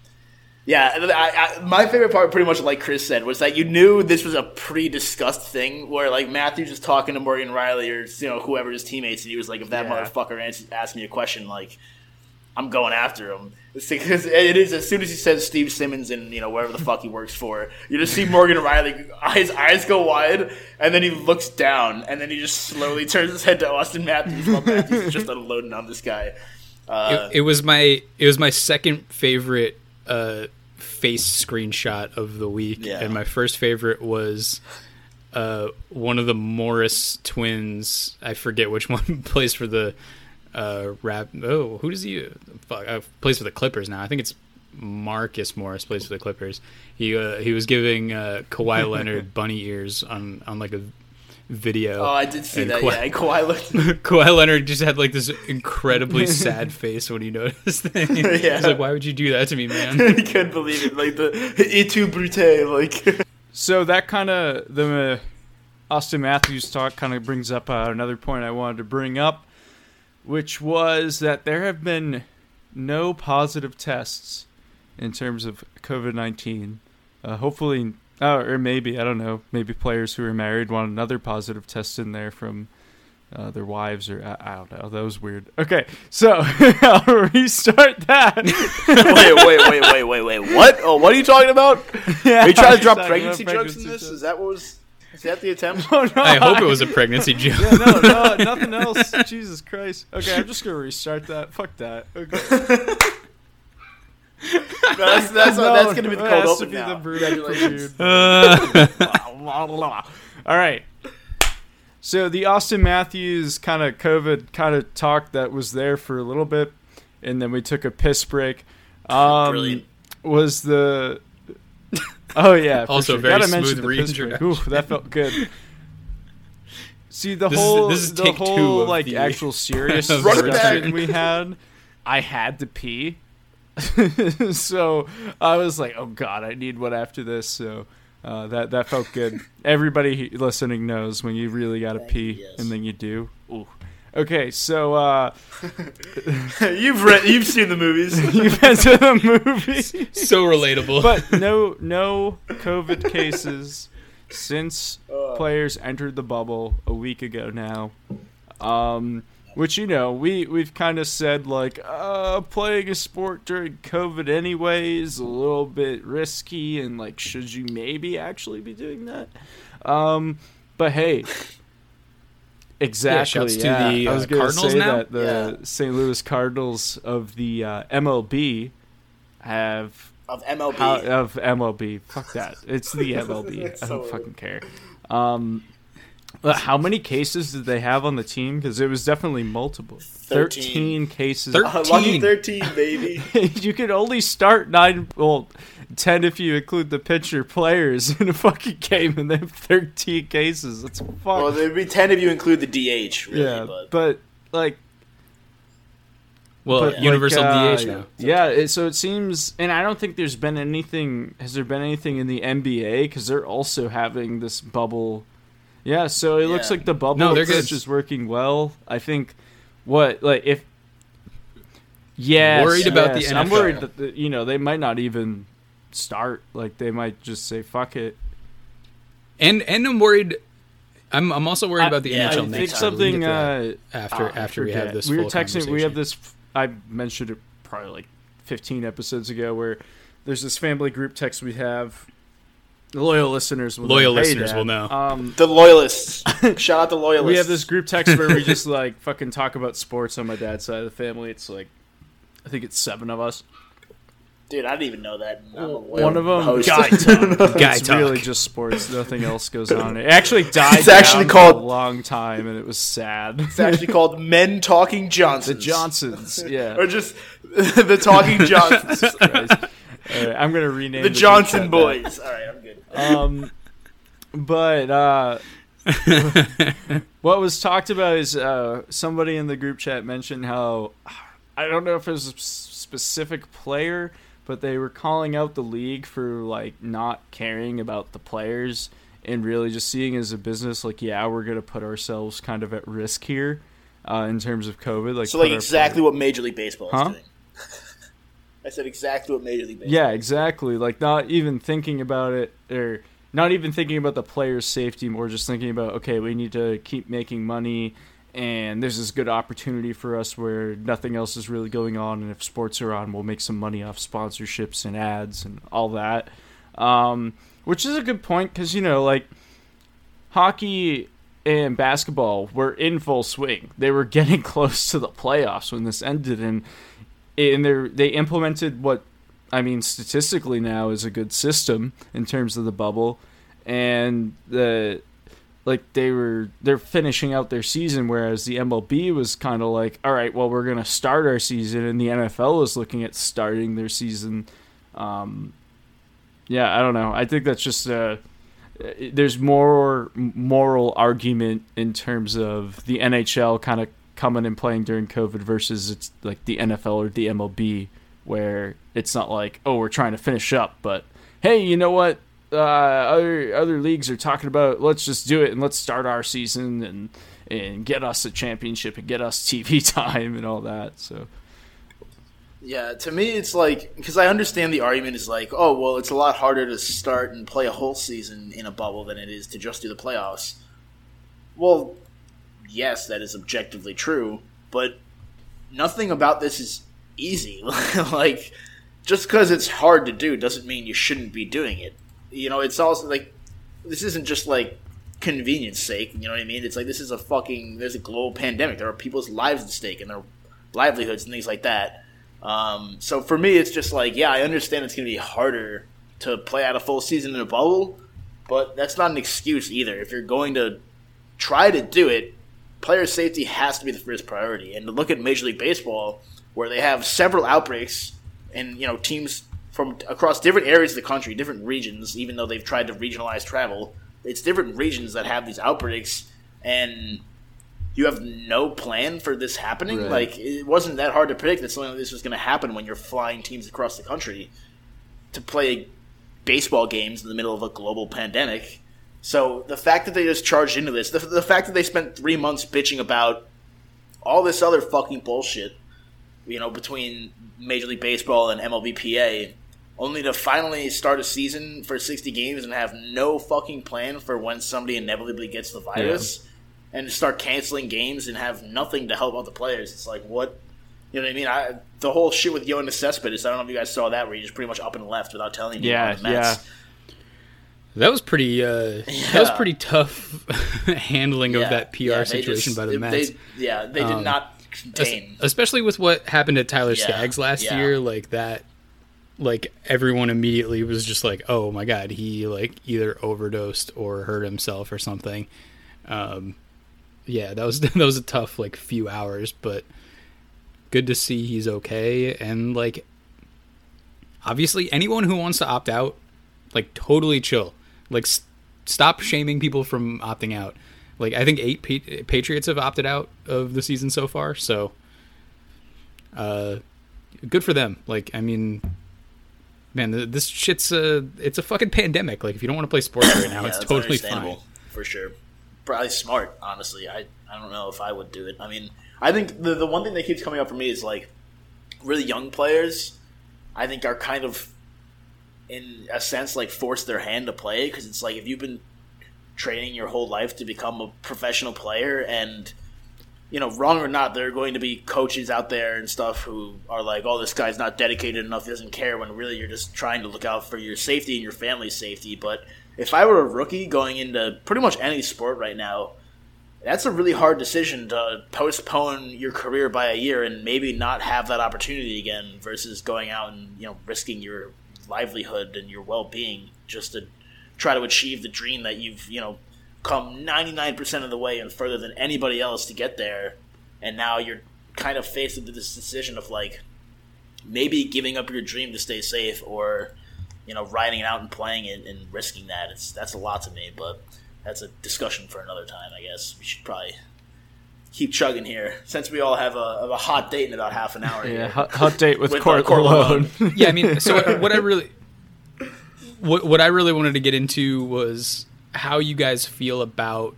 yeah, I, I, my favorite part, pretty much like Chris said, was that you knew this was a pre-discussed thing where like Matthews was talking to Morgan Rielly or you know whoever his teammates, and he was like, if that Yeah. motherfucker asked me a question, like. I'm going after him. Because it is as soon as he says Steve Simmons and you know wherever the fuck he works for, you just see Morgan Rielly his eyes go wide, and then he looks down, and then he just slowly turns his head to Auston Matthews while Matthews is just unloading on this guy. Uh, it, it was my it was my second favorite uh, face screenshot of the week, Yeah. and my first favorite was uh, one of the Morris twins. I forget which one plays for the uh, rap. Oh, who does he? Fuck, uh, plays for the Clippers now. I think it's Marcus Morris plays for the Clippers. He uh, he was giving uh, Kawhi Leonard bunny ears on on like a video. oh, I did see and that. Kawhi- Yeah, and Kawhi looked. Kawhi Leonard just had like this incredibly sad face when he noticed things. Yeah. He's like, "Why would you do that to me, man?" he couldn't believe it. Like the et tu brute. Like So that kind of the uh, Auston Matthews talk kind of brings up uh, another point I wanted to bring up, which was that there have been no positive tests in terms of COVID nineteen. Uh, hopefully, oh, or maybe I don't know. Maybe players who are married want another positive test in there from. Uh, their wives, or I, I don't know. That was weird. Okay, so I'll restart that. wait, wait, wait, wait, wait, wait. What? Oh, what are you talking about? yeah, Are you trying to drop pregnancy no jokes in this? jokes. Is that what was? Is that the attempt? Oh, no, I hope it was a pregnancy joke. Yeah, no, no, nothing else. Jesus Christ. Okay, I'm just gonna restart that. Fuck that. Okay. that's that's, No, that's gonna be the cold has to open be now. the brooding Congratulations. prelude. All right. So the Auston Matthews kind of COVID kind of talk that was there for a little bit, and then we took a piss break. Um, Brilliant. Was the Oh yeah. for Also sure. very Gotta mention smooth the piss break. reintroduction. Ooh, that felt good. See the This is- whole this is the take whole of like the- actual serious of discussion we had. I had to pee, so I was like, "Oh God, I need one after this." So uh, that that felt good. Everybody listening knows when you really got to pee, yes. and then you do. Ooh. Okay, so uh, you've read, you've seen the movies. you've been to the movies. so relatable. but no no COVID cases since players entered the bubble a week ago now. Um, which you know we we've kind of said like uh, playing a sport during COVID anyway is a little bit risky and like should you maybe actually be doing that? Um, but hey. Exactly. shouts to yeah. the, I was uh, gonna Cardinals say now? that the St. Louis Cardinals of the uh, MLB have of MLB. how, of MLB. Fuck that. It's the MLB. It's I don't weird. fucking care. Um, how many cases did they have on the team? Because it was definitely multiple. Thirteen. Thirteen cases. Thir- Uh, lucky 13. thirteen, baby. you could only start nine. Well, ten if you include the pitcher players in a fucking game, and they have thirteen cases. That's fuck. well, there'd be ten if you include the DH. Really, yeah, but but like well, but, universal like, uh, DH now. Yeah, it, so it seems, and I don't think there's been anything. Has there been anything in the NBA? Because they're also having this bubble. Yeah, so it looks like the bubble No, approach good. is working well. I think what like if. Yes, Worried about the yes, I'm worried that the, you know they might not even start. Like they might just say fuck it. And and I'm worried. I'm I'm also worried about the yeah, NHL I next think something We'll uh, after I after we have this. We were texting. We have this. I mentioned it probably like 15 episodes ago, where there's this family group text we have. The loyal listeners will Loyal know. Hey, listeners Dad. will know. Um, The loyalists. Shout out the loyalists. we have this group text where we just like fucking talk about sports on my dad's side of the family. It's like, I think it's seven of us. Dude, I didn't even know that. I'm One of them, host. guy talk. Guy it's talk. really just sports. Nothing else goes on. It actually died. It's actually called- for a long time, and it was sad. It's actually called Men Talking Johnsons. the Johnsons. Johnsons, yeah. Or just the Talking Johnsons. Christ. All right, I'm gonna rename it. the Johnson chat boys. All right, I'm good. Um, but uh, what was talked about is uh, somebody in the group chat mentioned how I don't know if it was a specific player, but they were calling out the league for like not caring about the players and really just seeing as a business. Like, yeah, we're gonna put ourselves kind of at risk here uh, in terms of COVID. Like, So, like, exactly what Major League Baseball Huh? is doing. I said exactly what Major League Baseball. Yeah, exactly. Like not even thinking about it or not even thinking about the player's safety, more just thinking about okay, we need to keep making money and there's this good opportunity for us where nothing else is really going on and if sports are on, we'll make some money off sponsorships and ads and all that. Um, which is a good point cuz you know, like hockey and basketball were in full swing. They were getting close to the playoffs when this ended and and they implemented what I mean statistically now is a good system in terms of the bubble, and the like they were they're finishing out their season, whereas the MLB was kind of like, all right, well we're gonna start our season, and the NFL was looking at starting their season. Um, yeah, I don't know. I think that's just uh, there's more moral argument in terms of the NHL kind of coming and playing during COVID versus it's like the NFL or the MLB where it's not like oh we're trying to finish up, but hey, you know what? Uh, other other leagues are talking about let's just do it and let's start our season and and get us a championship and get us TV time and all that. So Yeah, to me, it's like because I understand the argument is like, oh, well, it's a lot harder to start and play a whole season in a bubble than it is to just do the playoffs. Well, yes, that is objectively true, but nothing about this is easy. like, just because it's hard to do doesn't mean you shouldn't be doing it. You know, it's also like this isn't just like convenience sake. You know what I mean? It's like this is a fucking there's a global pandemic. There are people's lives at stake and their livelihoods and things like that. Um, so for me, it's just like, yeah, I understand it's going to be harder to play out a full season in a bubble, but that's not an excuse either. If you're going to try to do it, player safety has to be the first priority. And to look at Major League Baseball, where they have several outbreaks, and you know teams from across different areas of the country, different regions, even though they've tried to regionalize travel, it's different regions that have these outbreaks, and you have no plan for this happening. Right. Like it wasn't that hard to predict that something like this was going to happen when you're flying teams across the country to play baseball games in the middle of a global pandemic. So the fact that they just charged into this, the, the fact that they spent three months bitching about all this other fucking bullshit, you know, between Major League Baseball and MLBPA, only to finally start a season for 60 games and have no fucking plan for when somebody inevitably gets the virus and start canceling games and have nothing to help out the players. It's like, what? You know what I mean? I, the whole shit with Yoenis Cespedes, I don't know if you guys saw that where he just pretty much up and left without telling you. Yeah, the That was pretty. Uh, That was pretty tough handling of that PR yeah, situation just- by the they- Mets. yeah, they did Um, not contain. especially with what happened to Tyler Yeah, Skaggs last yeah. year, like that. Like everyone immediately was just like, "Oh my god, he like either overdosed or hurt himself or something." Um, yeah, that was that was a tough like few hours, but good to see he's okay and like obviously anyone who wants to opt out, like totally chill. Like s- stop shaming people from opting out. Like I think eight pa- Patriots have opted out of the season so far, so uh, good for them. Like I mean, man, th- this shit's a it's a fucking pandemic. Like if you don't want to play sports right now, Yeah, it's totally fine. for sure. Probably smart, honestly. I I don't know if I would do it. I mean, I think the the one thing that keeps coming up for me is like really young players. I think are kind of in a sense like force their hand to play because it's like if you've been training your whole life to become a professional player and you know, wrong or not, there are going to be coaches out there and stuff who are like, "Oh, this guy's not dedicated enough; doesn't care." When really, you're just trying to look out for your safety and your family's safety. But if I were a rookie going into pretty much any sport right now, that's a really hard decision to postpone your career by a year and maybe not have that opportunity again versus going out and you know risking your livelihood and your well-being just to try to achieve the dream that you've you know come 99% of the way and further than anybody else to get there and now you're kind of faced with this decision of like maybe giving up your dream to stay safe or you know riding it out and playing it and risking that it's that's a lot to me but that's a discussion for another time i guess we should probably keep chugging here since we all have a, have a hot date in about half an hour Yeah, here. hot, hot date with, With, uh, Court Court Malone. yeah, I mean, so what, what I really, what what I really wanted to get into was how you guys feel about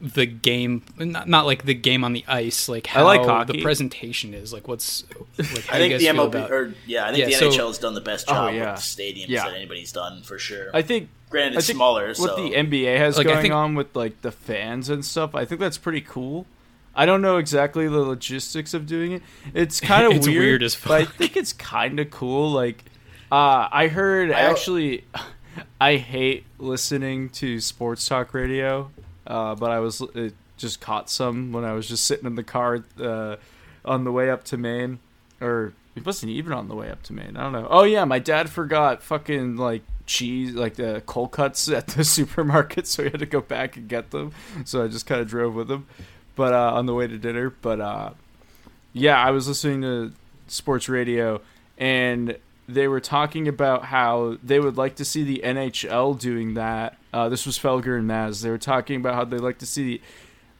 the game, not, not like the game on the ice, like how like the presentation is, like what's like how I you think guys the feel MLB, about- or yeah, I think Yeah, the so- NHL has done the best Oh, job yeah. with the stadiums Yeah. that anybody's done for sure. I think. Granted, I it's think smaller, What so the NBA has Like, I going think- on with like the fans and stuff, I think that's pretty cool. I don't know exactly the logistics of doing it. It's kind of It's weird, weird as but I think it's kind of cool. Like, uh, I heard I- actually, I hate listening to sports talk radio, uh, but I was just caught some when I was just sitting in the car uh, on the way up to Maine, or it wasn't even on the way up to Maine. I don't know. Oh yeah, my dad forgot fucking like cheese, like the cold cuts at the supermarket, so we had to go back and get them. So I just kind of drove with him, but uh, on the way to dinner. But uh, yeah, I was listening to sports radio, and they were talking about how they would like to see the NHL doing that. Uh, this was Felger and Maz. They were talking about how they'd like to see the.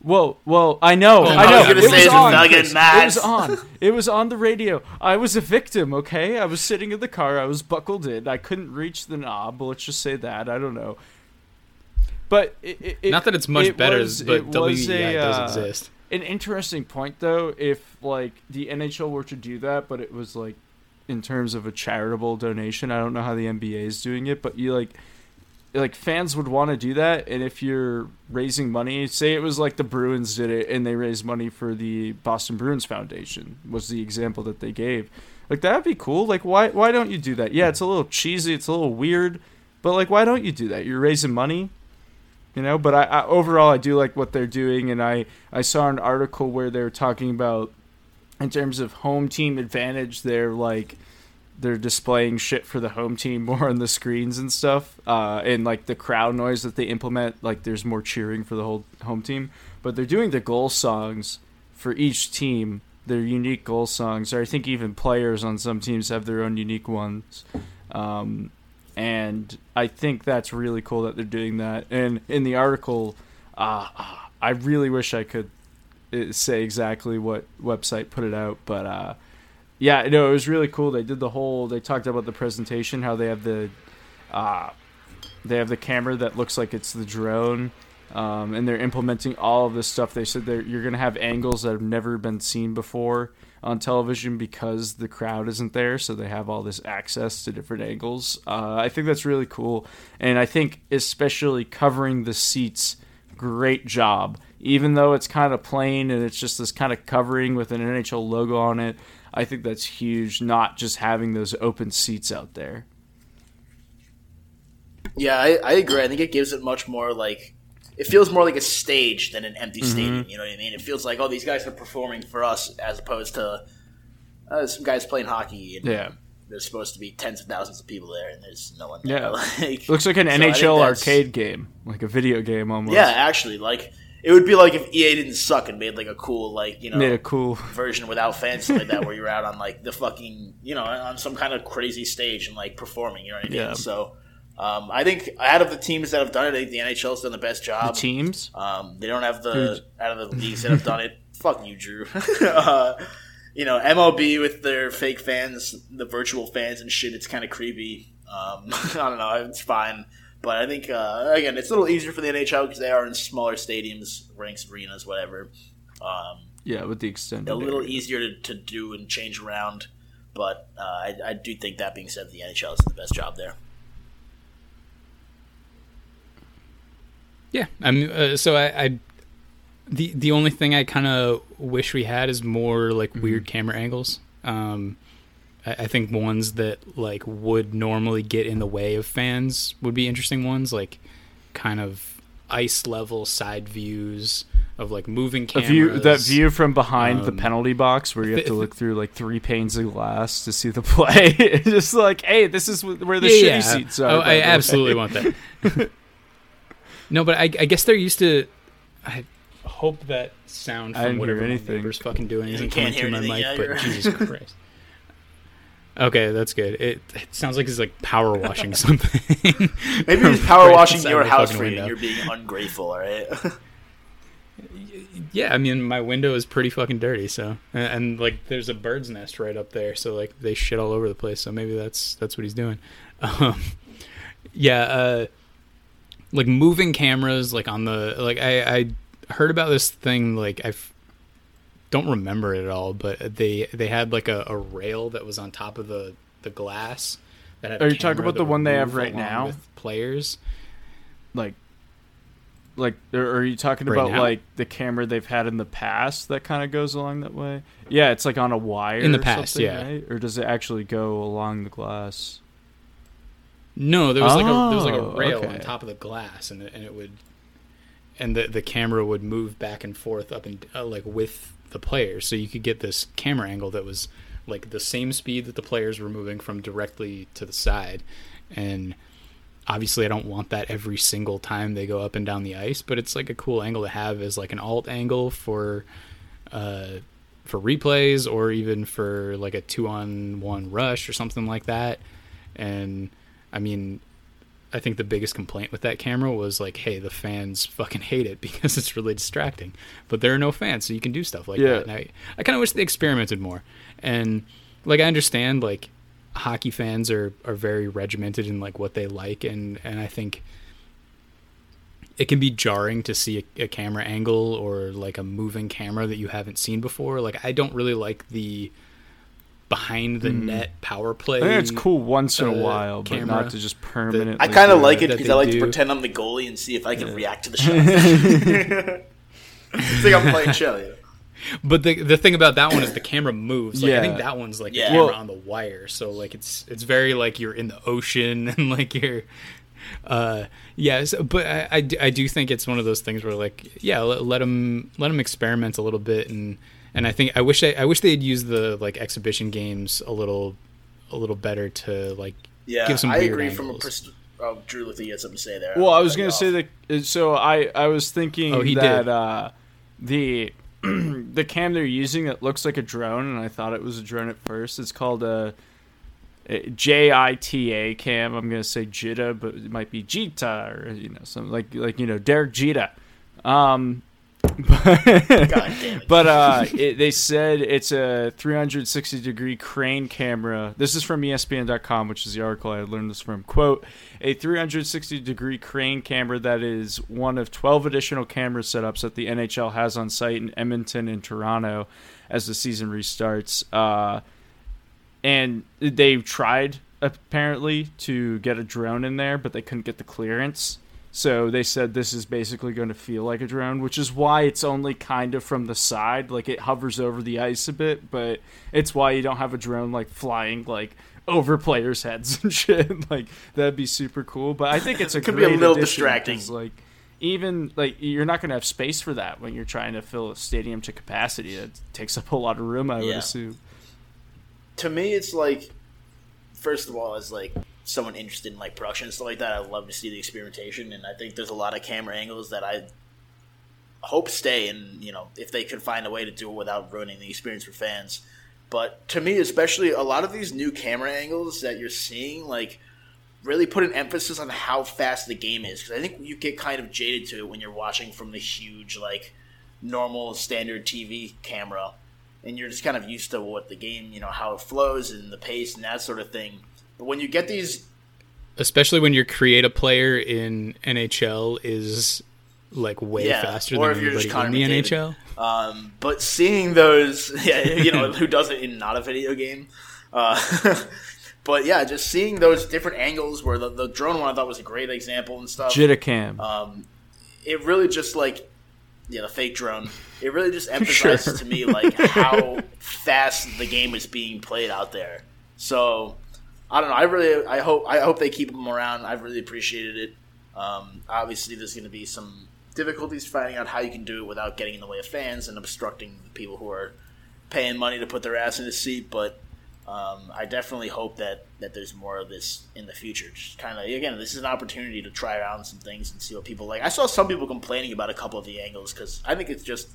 Whoa, well, I know, I I know. was it say was on. Felger. It was on. It was on the radio. I was a victim. Okay, I was sitting in the car. I was buckled in. I couldn't reach the knob. Let's just say that. I don't know. But it, it, it- Not that it's much it better, was- but it WEI a, does uh, exist. an interesting point though if like the NHL were to do that but it was like in terms of a charitable donation. I don't know how the NBA is doing it but you like like fans would want to do that and if you're raising money say it was like the Bruins did it and they raised money for the Boston Bruins Foundation was the example that they gave. Like that'd be cool. Like why why don't you do that? Yeah it's a little cheesy it's a little weird but like why don't you do that? You're raising money you know? But I, I overall i do like what they're doing and i i saw an article where they were talking about in terms of home team advantage they're like they're displaying shit for the home team more on the screens and stuff uh, and like the crowd noise that they implement like there's more cheering for the whole home team. But they're doing the goal songs for each team their unique goal songs. Or i think even players on some teams have their own unique ones. Um, and I think that's really cool that they're doing that. And in the article, uh, I really wish I could say exactly what website put it out, but uh, yeah, no, it was really cool. They did the whole. They talked about the presentation, how they have the, uh, they have the camera that looks like it's the drone. Um, and they're implementing all of this stuff. They said that you're going to have angles that have never been seen before on television because the crowd isn't there, so they have all this access to different angles. Uh, I think that's really cool, and I think especially covering the seats, great job. Even though it's kind of plain and it's just this kind of covering with an NHL logo on it, I think that's huge. Not just having those open seats out there. Yeah, I, I agree. I think it gives it much more like it feels more like a stage than an empty Mm-hmm. stadium. You know what I mean? It feels like oh, these guys are performing for us as opposed to uh, some guys playing hockey. And Yeah. there's supposed to be tens of thousands of people there, and there's no one. Yeah. There. Like, Looks like an so NHL arcade game, like a video game almost. Yeah, actually, like it would be like if EA didn't suck and made like a cool like you know made a cool. version without fans like that, where you're out on like the fucking you know on some kind of crazy stage and like performing. You know what I mean? Yeah. So. Um, I think out of the teams that have done it, I think the NHL's done the best The job. teams. Um, they don't have the out of the leagues that have done it. Fuck you, Drew. uh, you know, MLB with their fake fans, the virtual fans and shit. It's kind of creepy. Um, I don't know. It's fine, but I think uh, again, it's a little easier for the NHL because they are in smaller stadiums, rinks, arenas, whatever. Um, Yeah, with the extended. a little area. easier to, to do and change around. But uh, I, I do think that being said, the NHL is the best job there. Yeah, I'm. Uh, so I, I, the the only thing I kind of wish we had is more like Mm-hmm. weird camera angles. Um, I, I think ones that like would normally get in the way of fans would be interesting ones, like kind of ice level side views of like moving A cameras. view that view from behind the Um, penalty box where you have to look through like three panes of glass to see the play. It's just like, hey, this is where the Yeah, shitty yeah. seats are. Oh, I absolutely want that. no, but I, I guess they're used to. I hope that sound I from didn't whatever hear my anything. neighbor's fucking doing You isn't can't coming through my mic. yeah, but you're- Jesus Christ. Okay, that's good. It, it sounds like he's like power washing something. Maybe he's power Right washing your house for you, window. you're being ungrateful. All right. yeah, I mean my window is pretty fucking dirty, so and, and like there's a bird's nest right up there, so like they shit all over the place. So maybe that's that's what he's doing. Um, yeah, uh, like moving cameras, like on the like I I heard about this thing like I don't remember it at all, but they they had like a, a rail that was on top of the the glass. That Are you talking about the one they have right now? with players? like like or are you talking Right about now? like the camera they've had in the past that kind of goes along that way yeah it's like on a wire In the or past, yeah. right? or does it actually go along the glass No, there was like a there was like a Oh, rail okay. on top of the glass, and it, and it would, and the the camera would move back and forth up and uh, like with the players, so you could get this camera angle that was like the same speed that the players were moving from directly to the side, and obviously I don't want that every single time they go up and down the ice, but it's like a cool angle to have as like an alt angle for, uh, for replays or even for like a two on one rush or something like that, and I mean, I think the biggest complaint with that camera was like, hey, the fans fucking hate it because it's really distracting. But there are no fans, so you can do stuff like Yeah. that. And I, I kind of wish they experimented more. And like, I understand like hockey fans are are very regimented in like what they like, and and I think it can be jarring to see a, a camera angle or like a moving camera that you haven't seen before. Like, I don't really like the behind the net power play. I think it's cool once in a uh, while but not to just permanently I kind of like it because I like do. to pretend I'm the goalie and see if I can react to the shot. it's like I'm playing shell. Yeah. But the the thing about that one is the camera moves. Like, I think that one's like Yeah. the camera Well- on the wire, so like it's it's very like you're in the ocean and like you're. Uh, yeah, so, but I, I, do- I do think it's one of those things where like yeah, let, let them let them experiment a little bit and and I think I wish I, I wish they had used the like exhibition games a little a little better to like Yeah, give some I weird agree. angles. From a pers- oh, Drew, if you had something to say there. Well, I was gonna say that. uh, So I I was thinking Oh, he that did. uh, the the cam they're using that looks like a drone, and I thought it was a drone at first. It's called a, a JITA cam. I'm gonna say Jita, but it might be Jita or you know something like like you know Derek Jeter. Um, But uh, it, they said it's a 360 degree crane camera. This is from ESPN.com, which is the article I learned this from. Quote: A 360 degree crane camera that is one of 12 additional camera setups that the NHL has on site in Edmonton and Toronto as the season restarts. Uh, and they tried apparently to get a drone in there, but they couldn't get the clearance. So they said this is basically going to feel like a drone, which is why it's only kind of from the side, like it hovers over the ice a bit, but it's why you don't have a drone like flying like over players' heads and shit. like that'd be super cool. But I think it's a Could be a little distracting. Like even like you're not going to have space for that when you're trying to fill a stadium to capacity. It takes up a lot of room, I would assume. to me, it's like, first of all, it's like someone interested in like production and stuff like that, I love to see the experimentation, and I think there's a lot of camera angles that I hope stay, and you know, if they could find a way to do it without ruining the experience for fans. But to me, especially, a lot of these new camera angles that you're seeing, like, really put an emphasis on how fast the game is. Because I think you get kind of jaded to it when you're watching from the huge, like, normal standard TV camera and you're just kind of used to what the game, you know, how it flows and the pace and that sort of thing. But when you get these, especially when your create a player in NHL is like way Yeah, faster than if just anybody in the McDavid. NHL. um, but seeing those, yeah, you know, who does it in not a video game? Uh, but yeah, just seeing those different angles where the, the drone one I thought was a great example and stuff. Jitacam. Um, it really just like yeah, the fake drone. It really just emphasizes sure. to me like how fast the game is being played out there. So I don't know. I really, I hope, I hope they keep them around. I've really appreciated it. Um, obviously, there's going to be some difficulties finding out how you can do it without getting in the way of fans and obstructing the people who are paying money to put their ass in the seat. But um, I definitely hope that that there's more of this in the future. Just kind of again, this is an opportunity to try around some things and see what people like. I saw some people complaining about a couple of the angles because I think it's just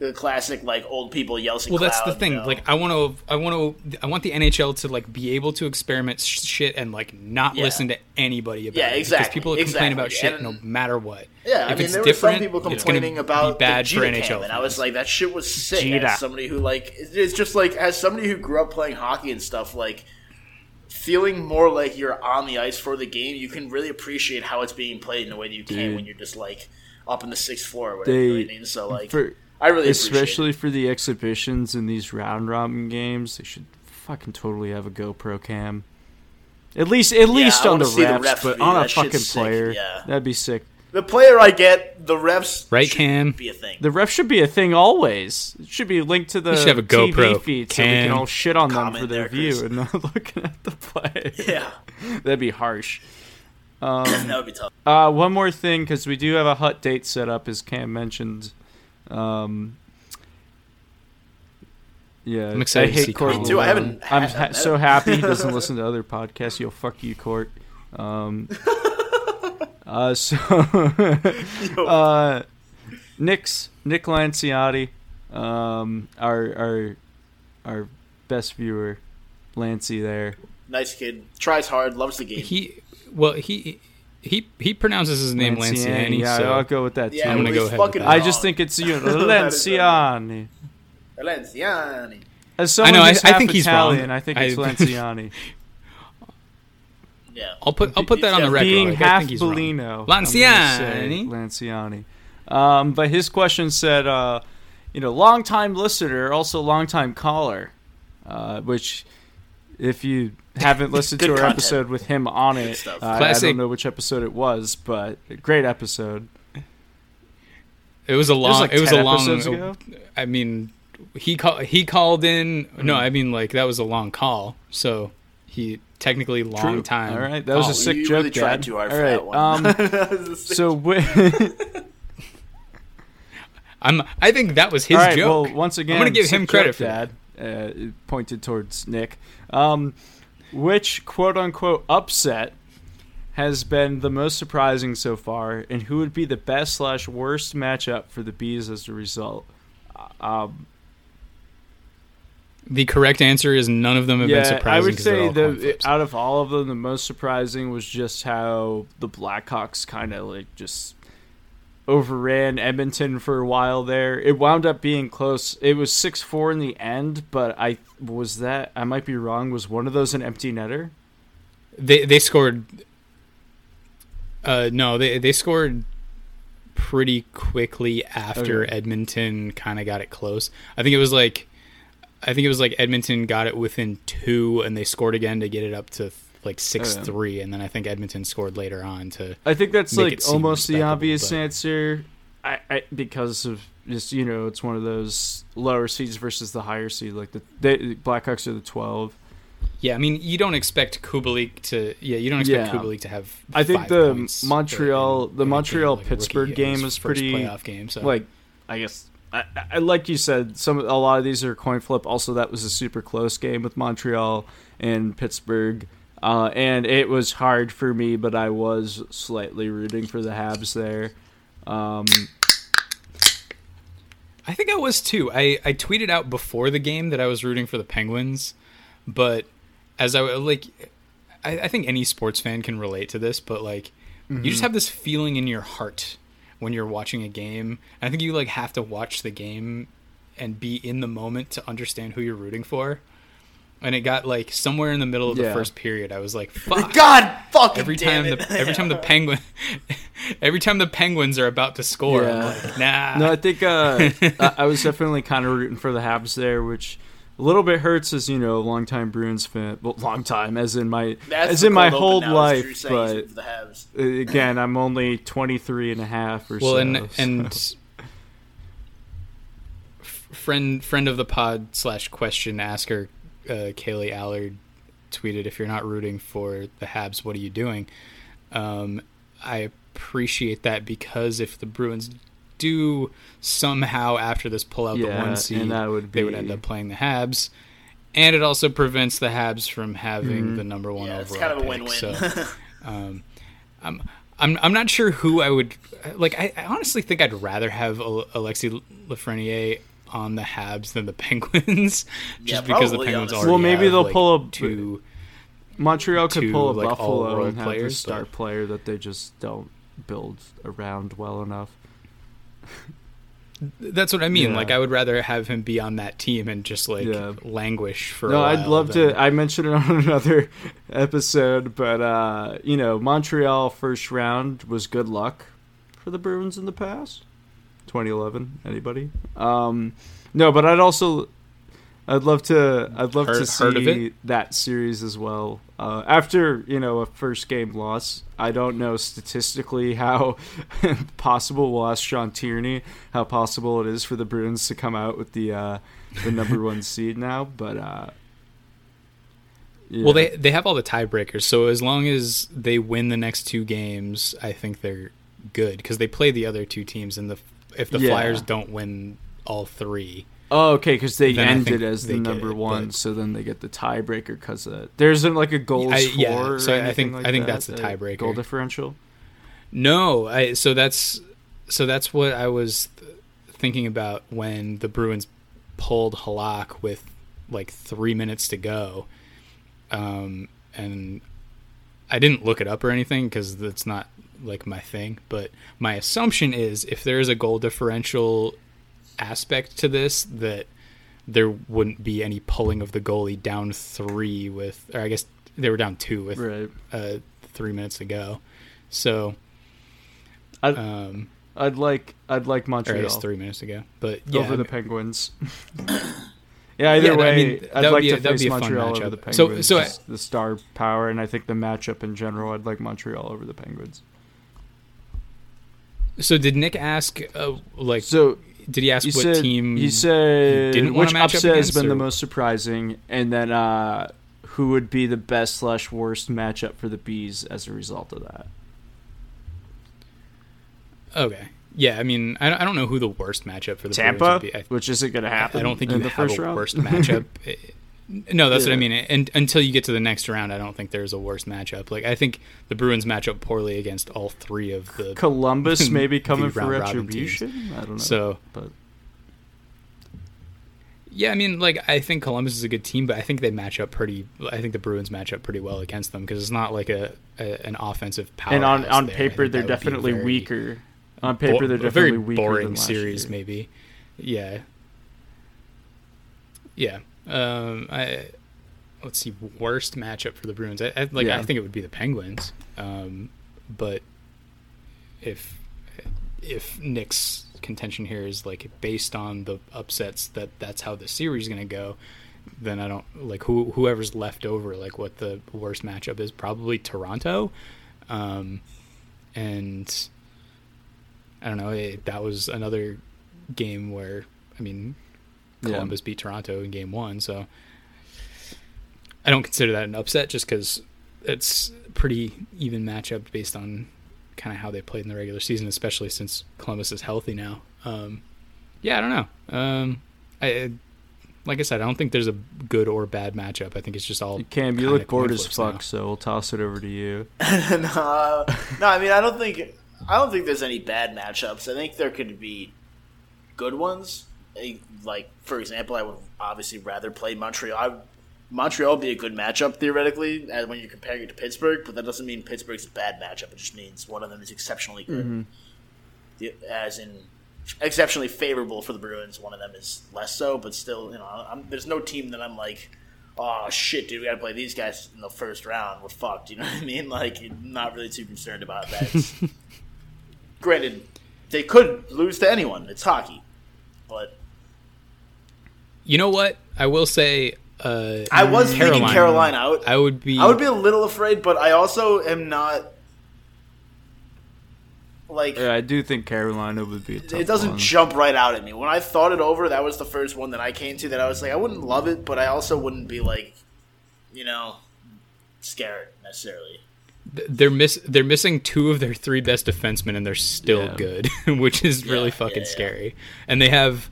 the classic like old people yells. Well, that's the thing. You know? Like, I want to, I want to, I want the NHL to like be able to experiment shit and like not yeah. listen to anybody about yeah, it. exactly. Because people exactly. complain about shit and, no matter what. Yeah, if I mean, there were some people complaining about bad the for NHL, and I was like, that shit was sick. Gita. As somebody who like, it's just like as somebody who grew up playing hockey and stuff, like feeling more like you're on the ice for the game, you can really appreciate how it's being played in a way that you can Dude. when you're just like up in the sixth floor or whatever. They, you know I mean? So like. For, I really especially for the exhibitions and these round robin games, they should fucking totally have a GoPro cam. At least, at least on the refs, the ref but on a fucking player, yeah. that'd be sick. The player I get, the refs right cam be a thing. The refs should be a thing always. It should be linked to the should have a GoPro TV feed cam. so we can all shit on them for their there, view Chris. and not looking at the play. Yeah, that'd be harsh. Um, that would be tough. Uh, one more thing, because we do have a hut date set up, as Cam mentioned. Um, yeah, I'm excited. I hate Court. Me too. I haven't. I'm ha- so happy he doesn't listen to other podcasts. Yo, fuck you, Court. Um, uh, so, uh, Nick's Nick Lanciotti, um, our our our best viewer, Lancy there. Nice kid. Tries hard. Loves the game. He well he he he pronounces his name Lanciani. yeah, so I'll go with that. Yeah, I'm gonna go ahead. I just think it's you, know, Lanciani. Lanciani. As someone I know. I, I, think he's Italian, wrong. I think it's I, Lanciani. yeah. I'll put I'll put that on the record. Being like, half Bellino, Lanciani. Lanciani. Um, but his question said, uh, you know, long time listener, also long time caller, uh, which if you haven't listened to our content. episode with him on it, uh, I don't know which episode it was, but great episode. It was a long. It was, like it was a long. Ago? I mean, he called. He called in. Mm-hmm. No, I mean like that was a long call. So he technically long True. time. All right, that was a sick you joke. Really tried too hard All right, um, so. I'm. I think that was his right, joke. Well, once again, I'm gonna give him credit for Dad. Uh, pointed towards Nick. Um, which quote unquote upset has been the most surprising so far, and who would be the best slash worst matchup for the bees as a result? Uh, um, the correct answer is none of them have yeah, been surprising. I would say the out of all of them, the most surprising was just how the Blackhawks kind of like just overran Edmonton for a while there. It wound up being close. It was six four in the end, but I was that I might be wrong. Was one of those an empty netter? They they scored. Uh, no, they they scored pretty quickly after okay. Edmonton kind of got it close. I think it was like, I think it was like Edmonton got it within two, and they scored again to get it up to like six oh, yeah. three, and then I think Edmonton scored later on to. I think that's like almost the obvious but... answer, I, I, because of just you know it's one of those lower seeds versus the higher seed. Like the they, Blackhawks are the twelve. Yeah, I mean you don't expect Kubalik to. Yeah, you don't expect yeah. Kubalik to have. I think the Montreal, the Montreal game, like Pittsburgh game was pretty playoff game. So like, I guess I, I, like you said, some a lot of these are coin flip. Also, that was a super close game with Montreal and Pittsburgh. Uh, and it was hard for me, but I was slightly rooting for the Habs there. Um, I think I was too. I, I tweeted out before the game that I was rooting for the Penguins, but as I like, I, I think any sports fan can relate to this, but like, mm-hmm. you just mm-hmm. have this feeling in your heart when you're watching a game. I think you like have to watch the game and be in the moment to understand who you're rooting for and it got like somewhere in the middle of the first period. I was like, "Fuck!" God, fucking every time it. the every time the penguin, every time the Penguins are about to score, yeah. like, nah. No, I think uh, I was definitely kind of rooting for the Habs there, which a little bit hurts as you know, a long time Bruins fan. Well, long time, as in my That's as in my whole open now, is life. But the Habs. again, I'm only 23 and a half or Well, so. and so- and friend friend of the pod slash question asker uh, Kaylee Allard tweeted, "If you're not rooting for the Habs, what are you doing?" Um, I appreciate that because if the Bruins do somehow after this pull out the Yeah, one and seed, that would they would end up playing the Habs. And it also prevents the Habs from having Mhm. the number one Yeah, it's overall kind of a pick. win-win. So, um, I'm I'm I'm not sure who I would like. I, I honestly think I'd rather have Alexis Lafreniere on the Habs than the Penguins, Yeah, just because the Penguins honestly. already Well, maybe have, they'll like, pull a- two. Montreal could two, pull a like, Buffalo all-world and have a players, star but- player that they just don't build around well enough. That's what I mean. Yeah. Like I would rather have him be on that team and just like Yeah. languish for. no, a while I'd love than- to. I mentioned it on another episode, but uh, you know, Montreal first round was good luck for the Bruins in the past. 2011. Anybody? Um, no, but I'd also, I'd love to. I'd love to see heard of it? that series as well. Uh, after you know a first game loss, I don't know statistically how possible. We'll ask Sean Tierney how possible it is for the Bruins to come out with the uh, the number one seed now, but uh, yeah. Well, they they have all the tiebreakers, so as long as they win the next two games, I think they're good because they play the other two teams, and the if the Yeah. Flyers don't win all three, Oh, okay, because they ended as the number it, one, but- so then they get the tiebreaker because uh, there isn't like a goals I- for. yeah, or so I anything think- like I think that, that's the uh, tiebreaker. Goal differential. No, I so that's so that's what I was th- thinking about when the Bruins pulled Halak with like three minutes to go, um, and I didn't look it up or anything because it's not like my thing. But my assumption is if there is a goal differential aspect to this, that there wouldn't be any pulling of the goalie down three with, or I guess they were down two with Right. uh, three minutes to go. So, I'd, um, I'd like I'd like or I Montreal guess three minutes ago. But yeah, over I the Penguins. yeah, either Yeah, I way, mean, I'd would like be to face Montreal over the Penguins. So- so I- the star power, and I think the matchup in general, I'd like Montreal over the Penguins. So did Nick ask, uh, like, So did he ask he what said team he said didn't which match up upset has been the most surprising, and then uh, who would be the best slash worst matchup for the bees as a result of that. Okay, yeah, I mean, I, I don't know who the worst matchup for the Tampa, would be. I, which isn't going to happen. I don't think in you the have first a round. worst matchup. No, that's what I mean. And until you get to the next round, I don't think there's a worst matchup. Like I think the Bruins match up poorly against all three of the Columbus maybe coming for retribution. I don't know. So but yeah, I mean, like I think Columbus is a good team, but I think they match up pretty. I think the Bruins match up pretty well against them because it's not like a, a an offensive power. and on on paper they're definitely weaker. On paper they're a definitely very weaker boring series, year. maybe. Yeah. Yeah. Um, I let's see. Worst matchup for the Bruins. I, I like. Yeah. I think it would be the Penguins. Um, but if if Nick's contention here is like based on the upsets that that's how the series is going to go, then I don't like who whoever's left over. Like what the worst matchup is probably Toronto. Um, and I don't know. It, that was another game where I mean, Yeah. Columbus beat Toronto in game one, so I don't consider that an upset just because it's pretty even matchup based on kind of how they played in the regular season, especially since Columbus is healthy now. Um, yeah, I don't know. Um, I like I said, I don't think there's a good or bad matchup. I think it's just all Cam, you kinda look bored as fuck, now. so we'll toss it over to you. no, no, I mean I don't think I don't think there's any bad matchups. I think there could be good ones. Like for example, I would obviously rather play Montreal. I, Montreal would be a good matchup theoretically uh, when you're comparing it to Pittsburgh, but that doesn't mean Pittsburgh's a bad matchup. It just means one of them is exceptionally good, The- as in exceptionally favorable for the Bruins. One of them is less so, but still, you know, I'm, there's no team that I'm like. Oh shit, dude! We got to play these guys in the first round. We're fucked. You know what I mean? Like, I'm not really too concerned about that. Granted, they could lose to anyone. It's hockey, but You know what? I will say. Uh, I was thinking Carolina. I would, I would be. I would be a little afraid, but I also am not. Like Yeah, I do think Carolina would be. A tough it doesn't one. jump right out at me. When I thought it over, that was the first one that I came to that I was like, I wouldn't love it, but I also wouldn't be like, you know, scared necessarily. They're miss. They're missing two of their three best defensemen, and they're still Yeah. good, which is really Yeah, fucking yeah, yeah. scary. And they have.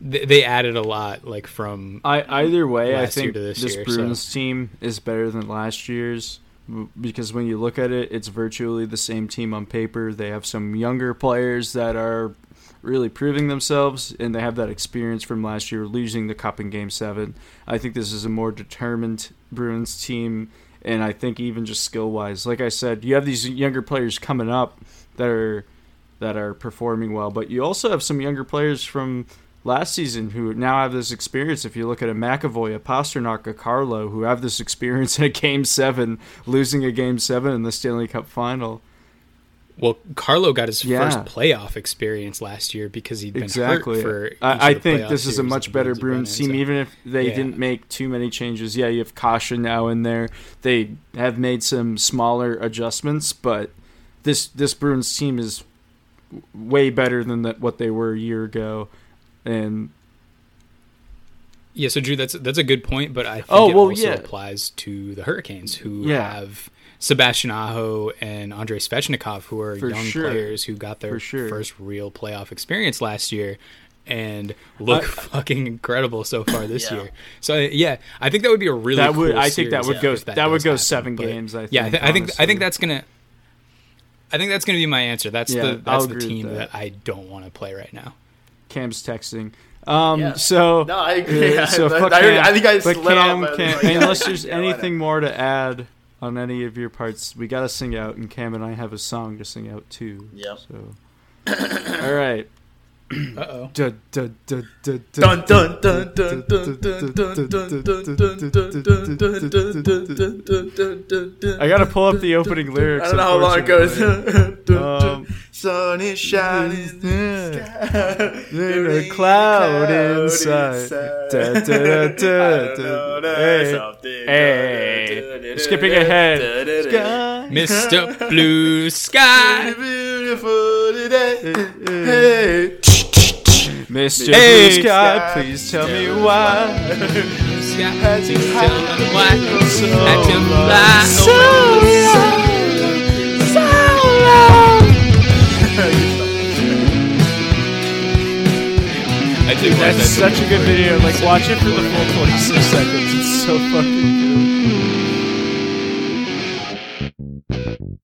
They they added a lot, like from I either way, I think this this, year, Bruins team is better than last year's because when you look at it, it's virtually the same team on paper. They have some younger players that are really proving themselves, and they have that experience from last year losing the cup in Game Seven. I think this is a more determined Bruins team, and I think even just skill wise, like I said, you have these younger players coming up that are that are performing well, but you also have some younger players from last season who now have this experience. If you look at a McAvoy, a Pastrnak, a Carlo, who have this experience in a Game Seven, losing a Game Seven in the Stanley Cup Final. Well, Carlo got his Yeah. first playoff experience last year because he'd been Exactly. hurt for. I, I think this is a much better Bruins have been Bruins in, team, so- even if they Yeah. didn't make too many changes. Yeah, you have Kase now in there. They have made some smaller adjustments, but this this Bruins team is way better than that what they were a year ago. And Yeah, so Drew, that's that's a good point, but I think Oh, it well, also yeah. applies to the Hurricanes, who Yeah. have Sebastian Aho and Andrei Svechnikov, who are For young sure. players who got their sure. first real playoff experience last year, and look I- fucking incredible so far this Yeah. year. So yeah, I think that would be a really that would cool I think that would if go that that, would go happen, seven but- games. I think, yeah, I, th- I think I think that's gonna. I think that's gonna be my answer. That's Yeah, the I'll that's the team that. that. I don't want to play right now. Cam's texting. Um, Yeah. so No, I agree. uh, so I- fuck I- Cam, I think I but Cam, uh, Cam- unless there's Carolina. anything more to add on any of your parts, we gotta sing out, and Cam and I have a song to sing out too. Yep. So, all right. Uh oh. Dun, dun, dun, dun, Dun, dun, dun, dun, dun, dun, dun, dun, dun, dun, dun, dun, dun, dun, dun, dun, dun. I gotta pull up the opening lyrics. I don't know how long it goes. unfortunately. Um, Sun is shining. There's a cloud inside. Da, da, da, da, da. Hey, hey. Skipping ahead. Sky. Mr. Blue Sky. Beautiful today. Hey. Mr. Hey, Blue Sky, Sky, please tell me why. Sky. Had to fly over I did watch That's that such a good video. Like, watch it for the full 26 seconds. It's so fucking good.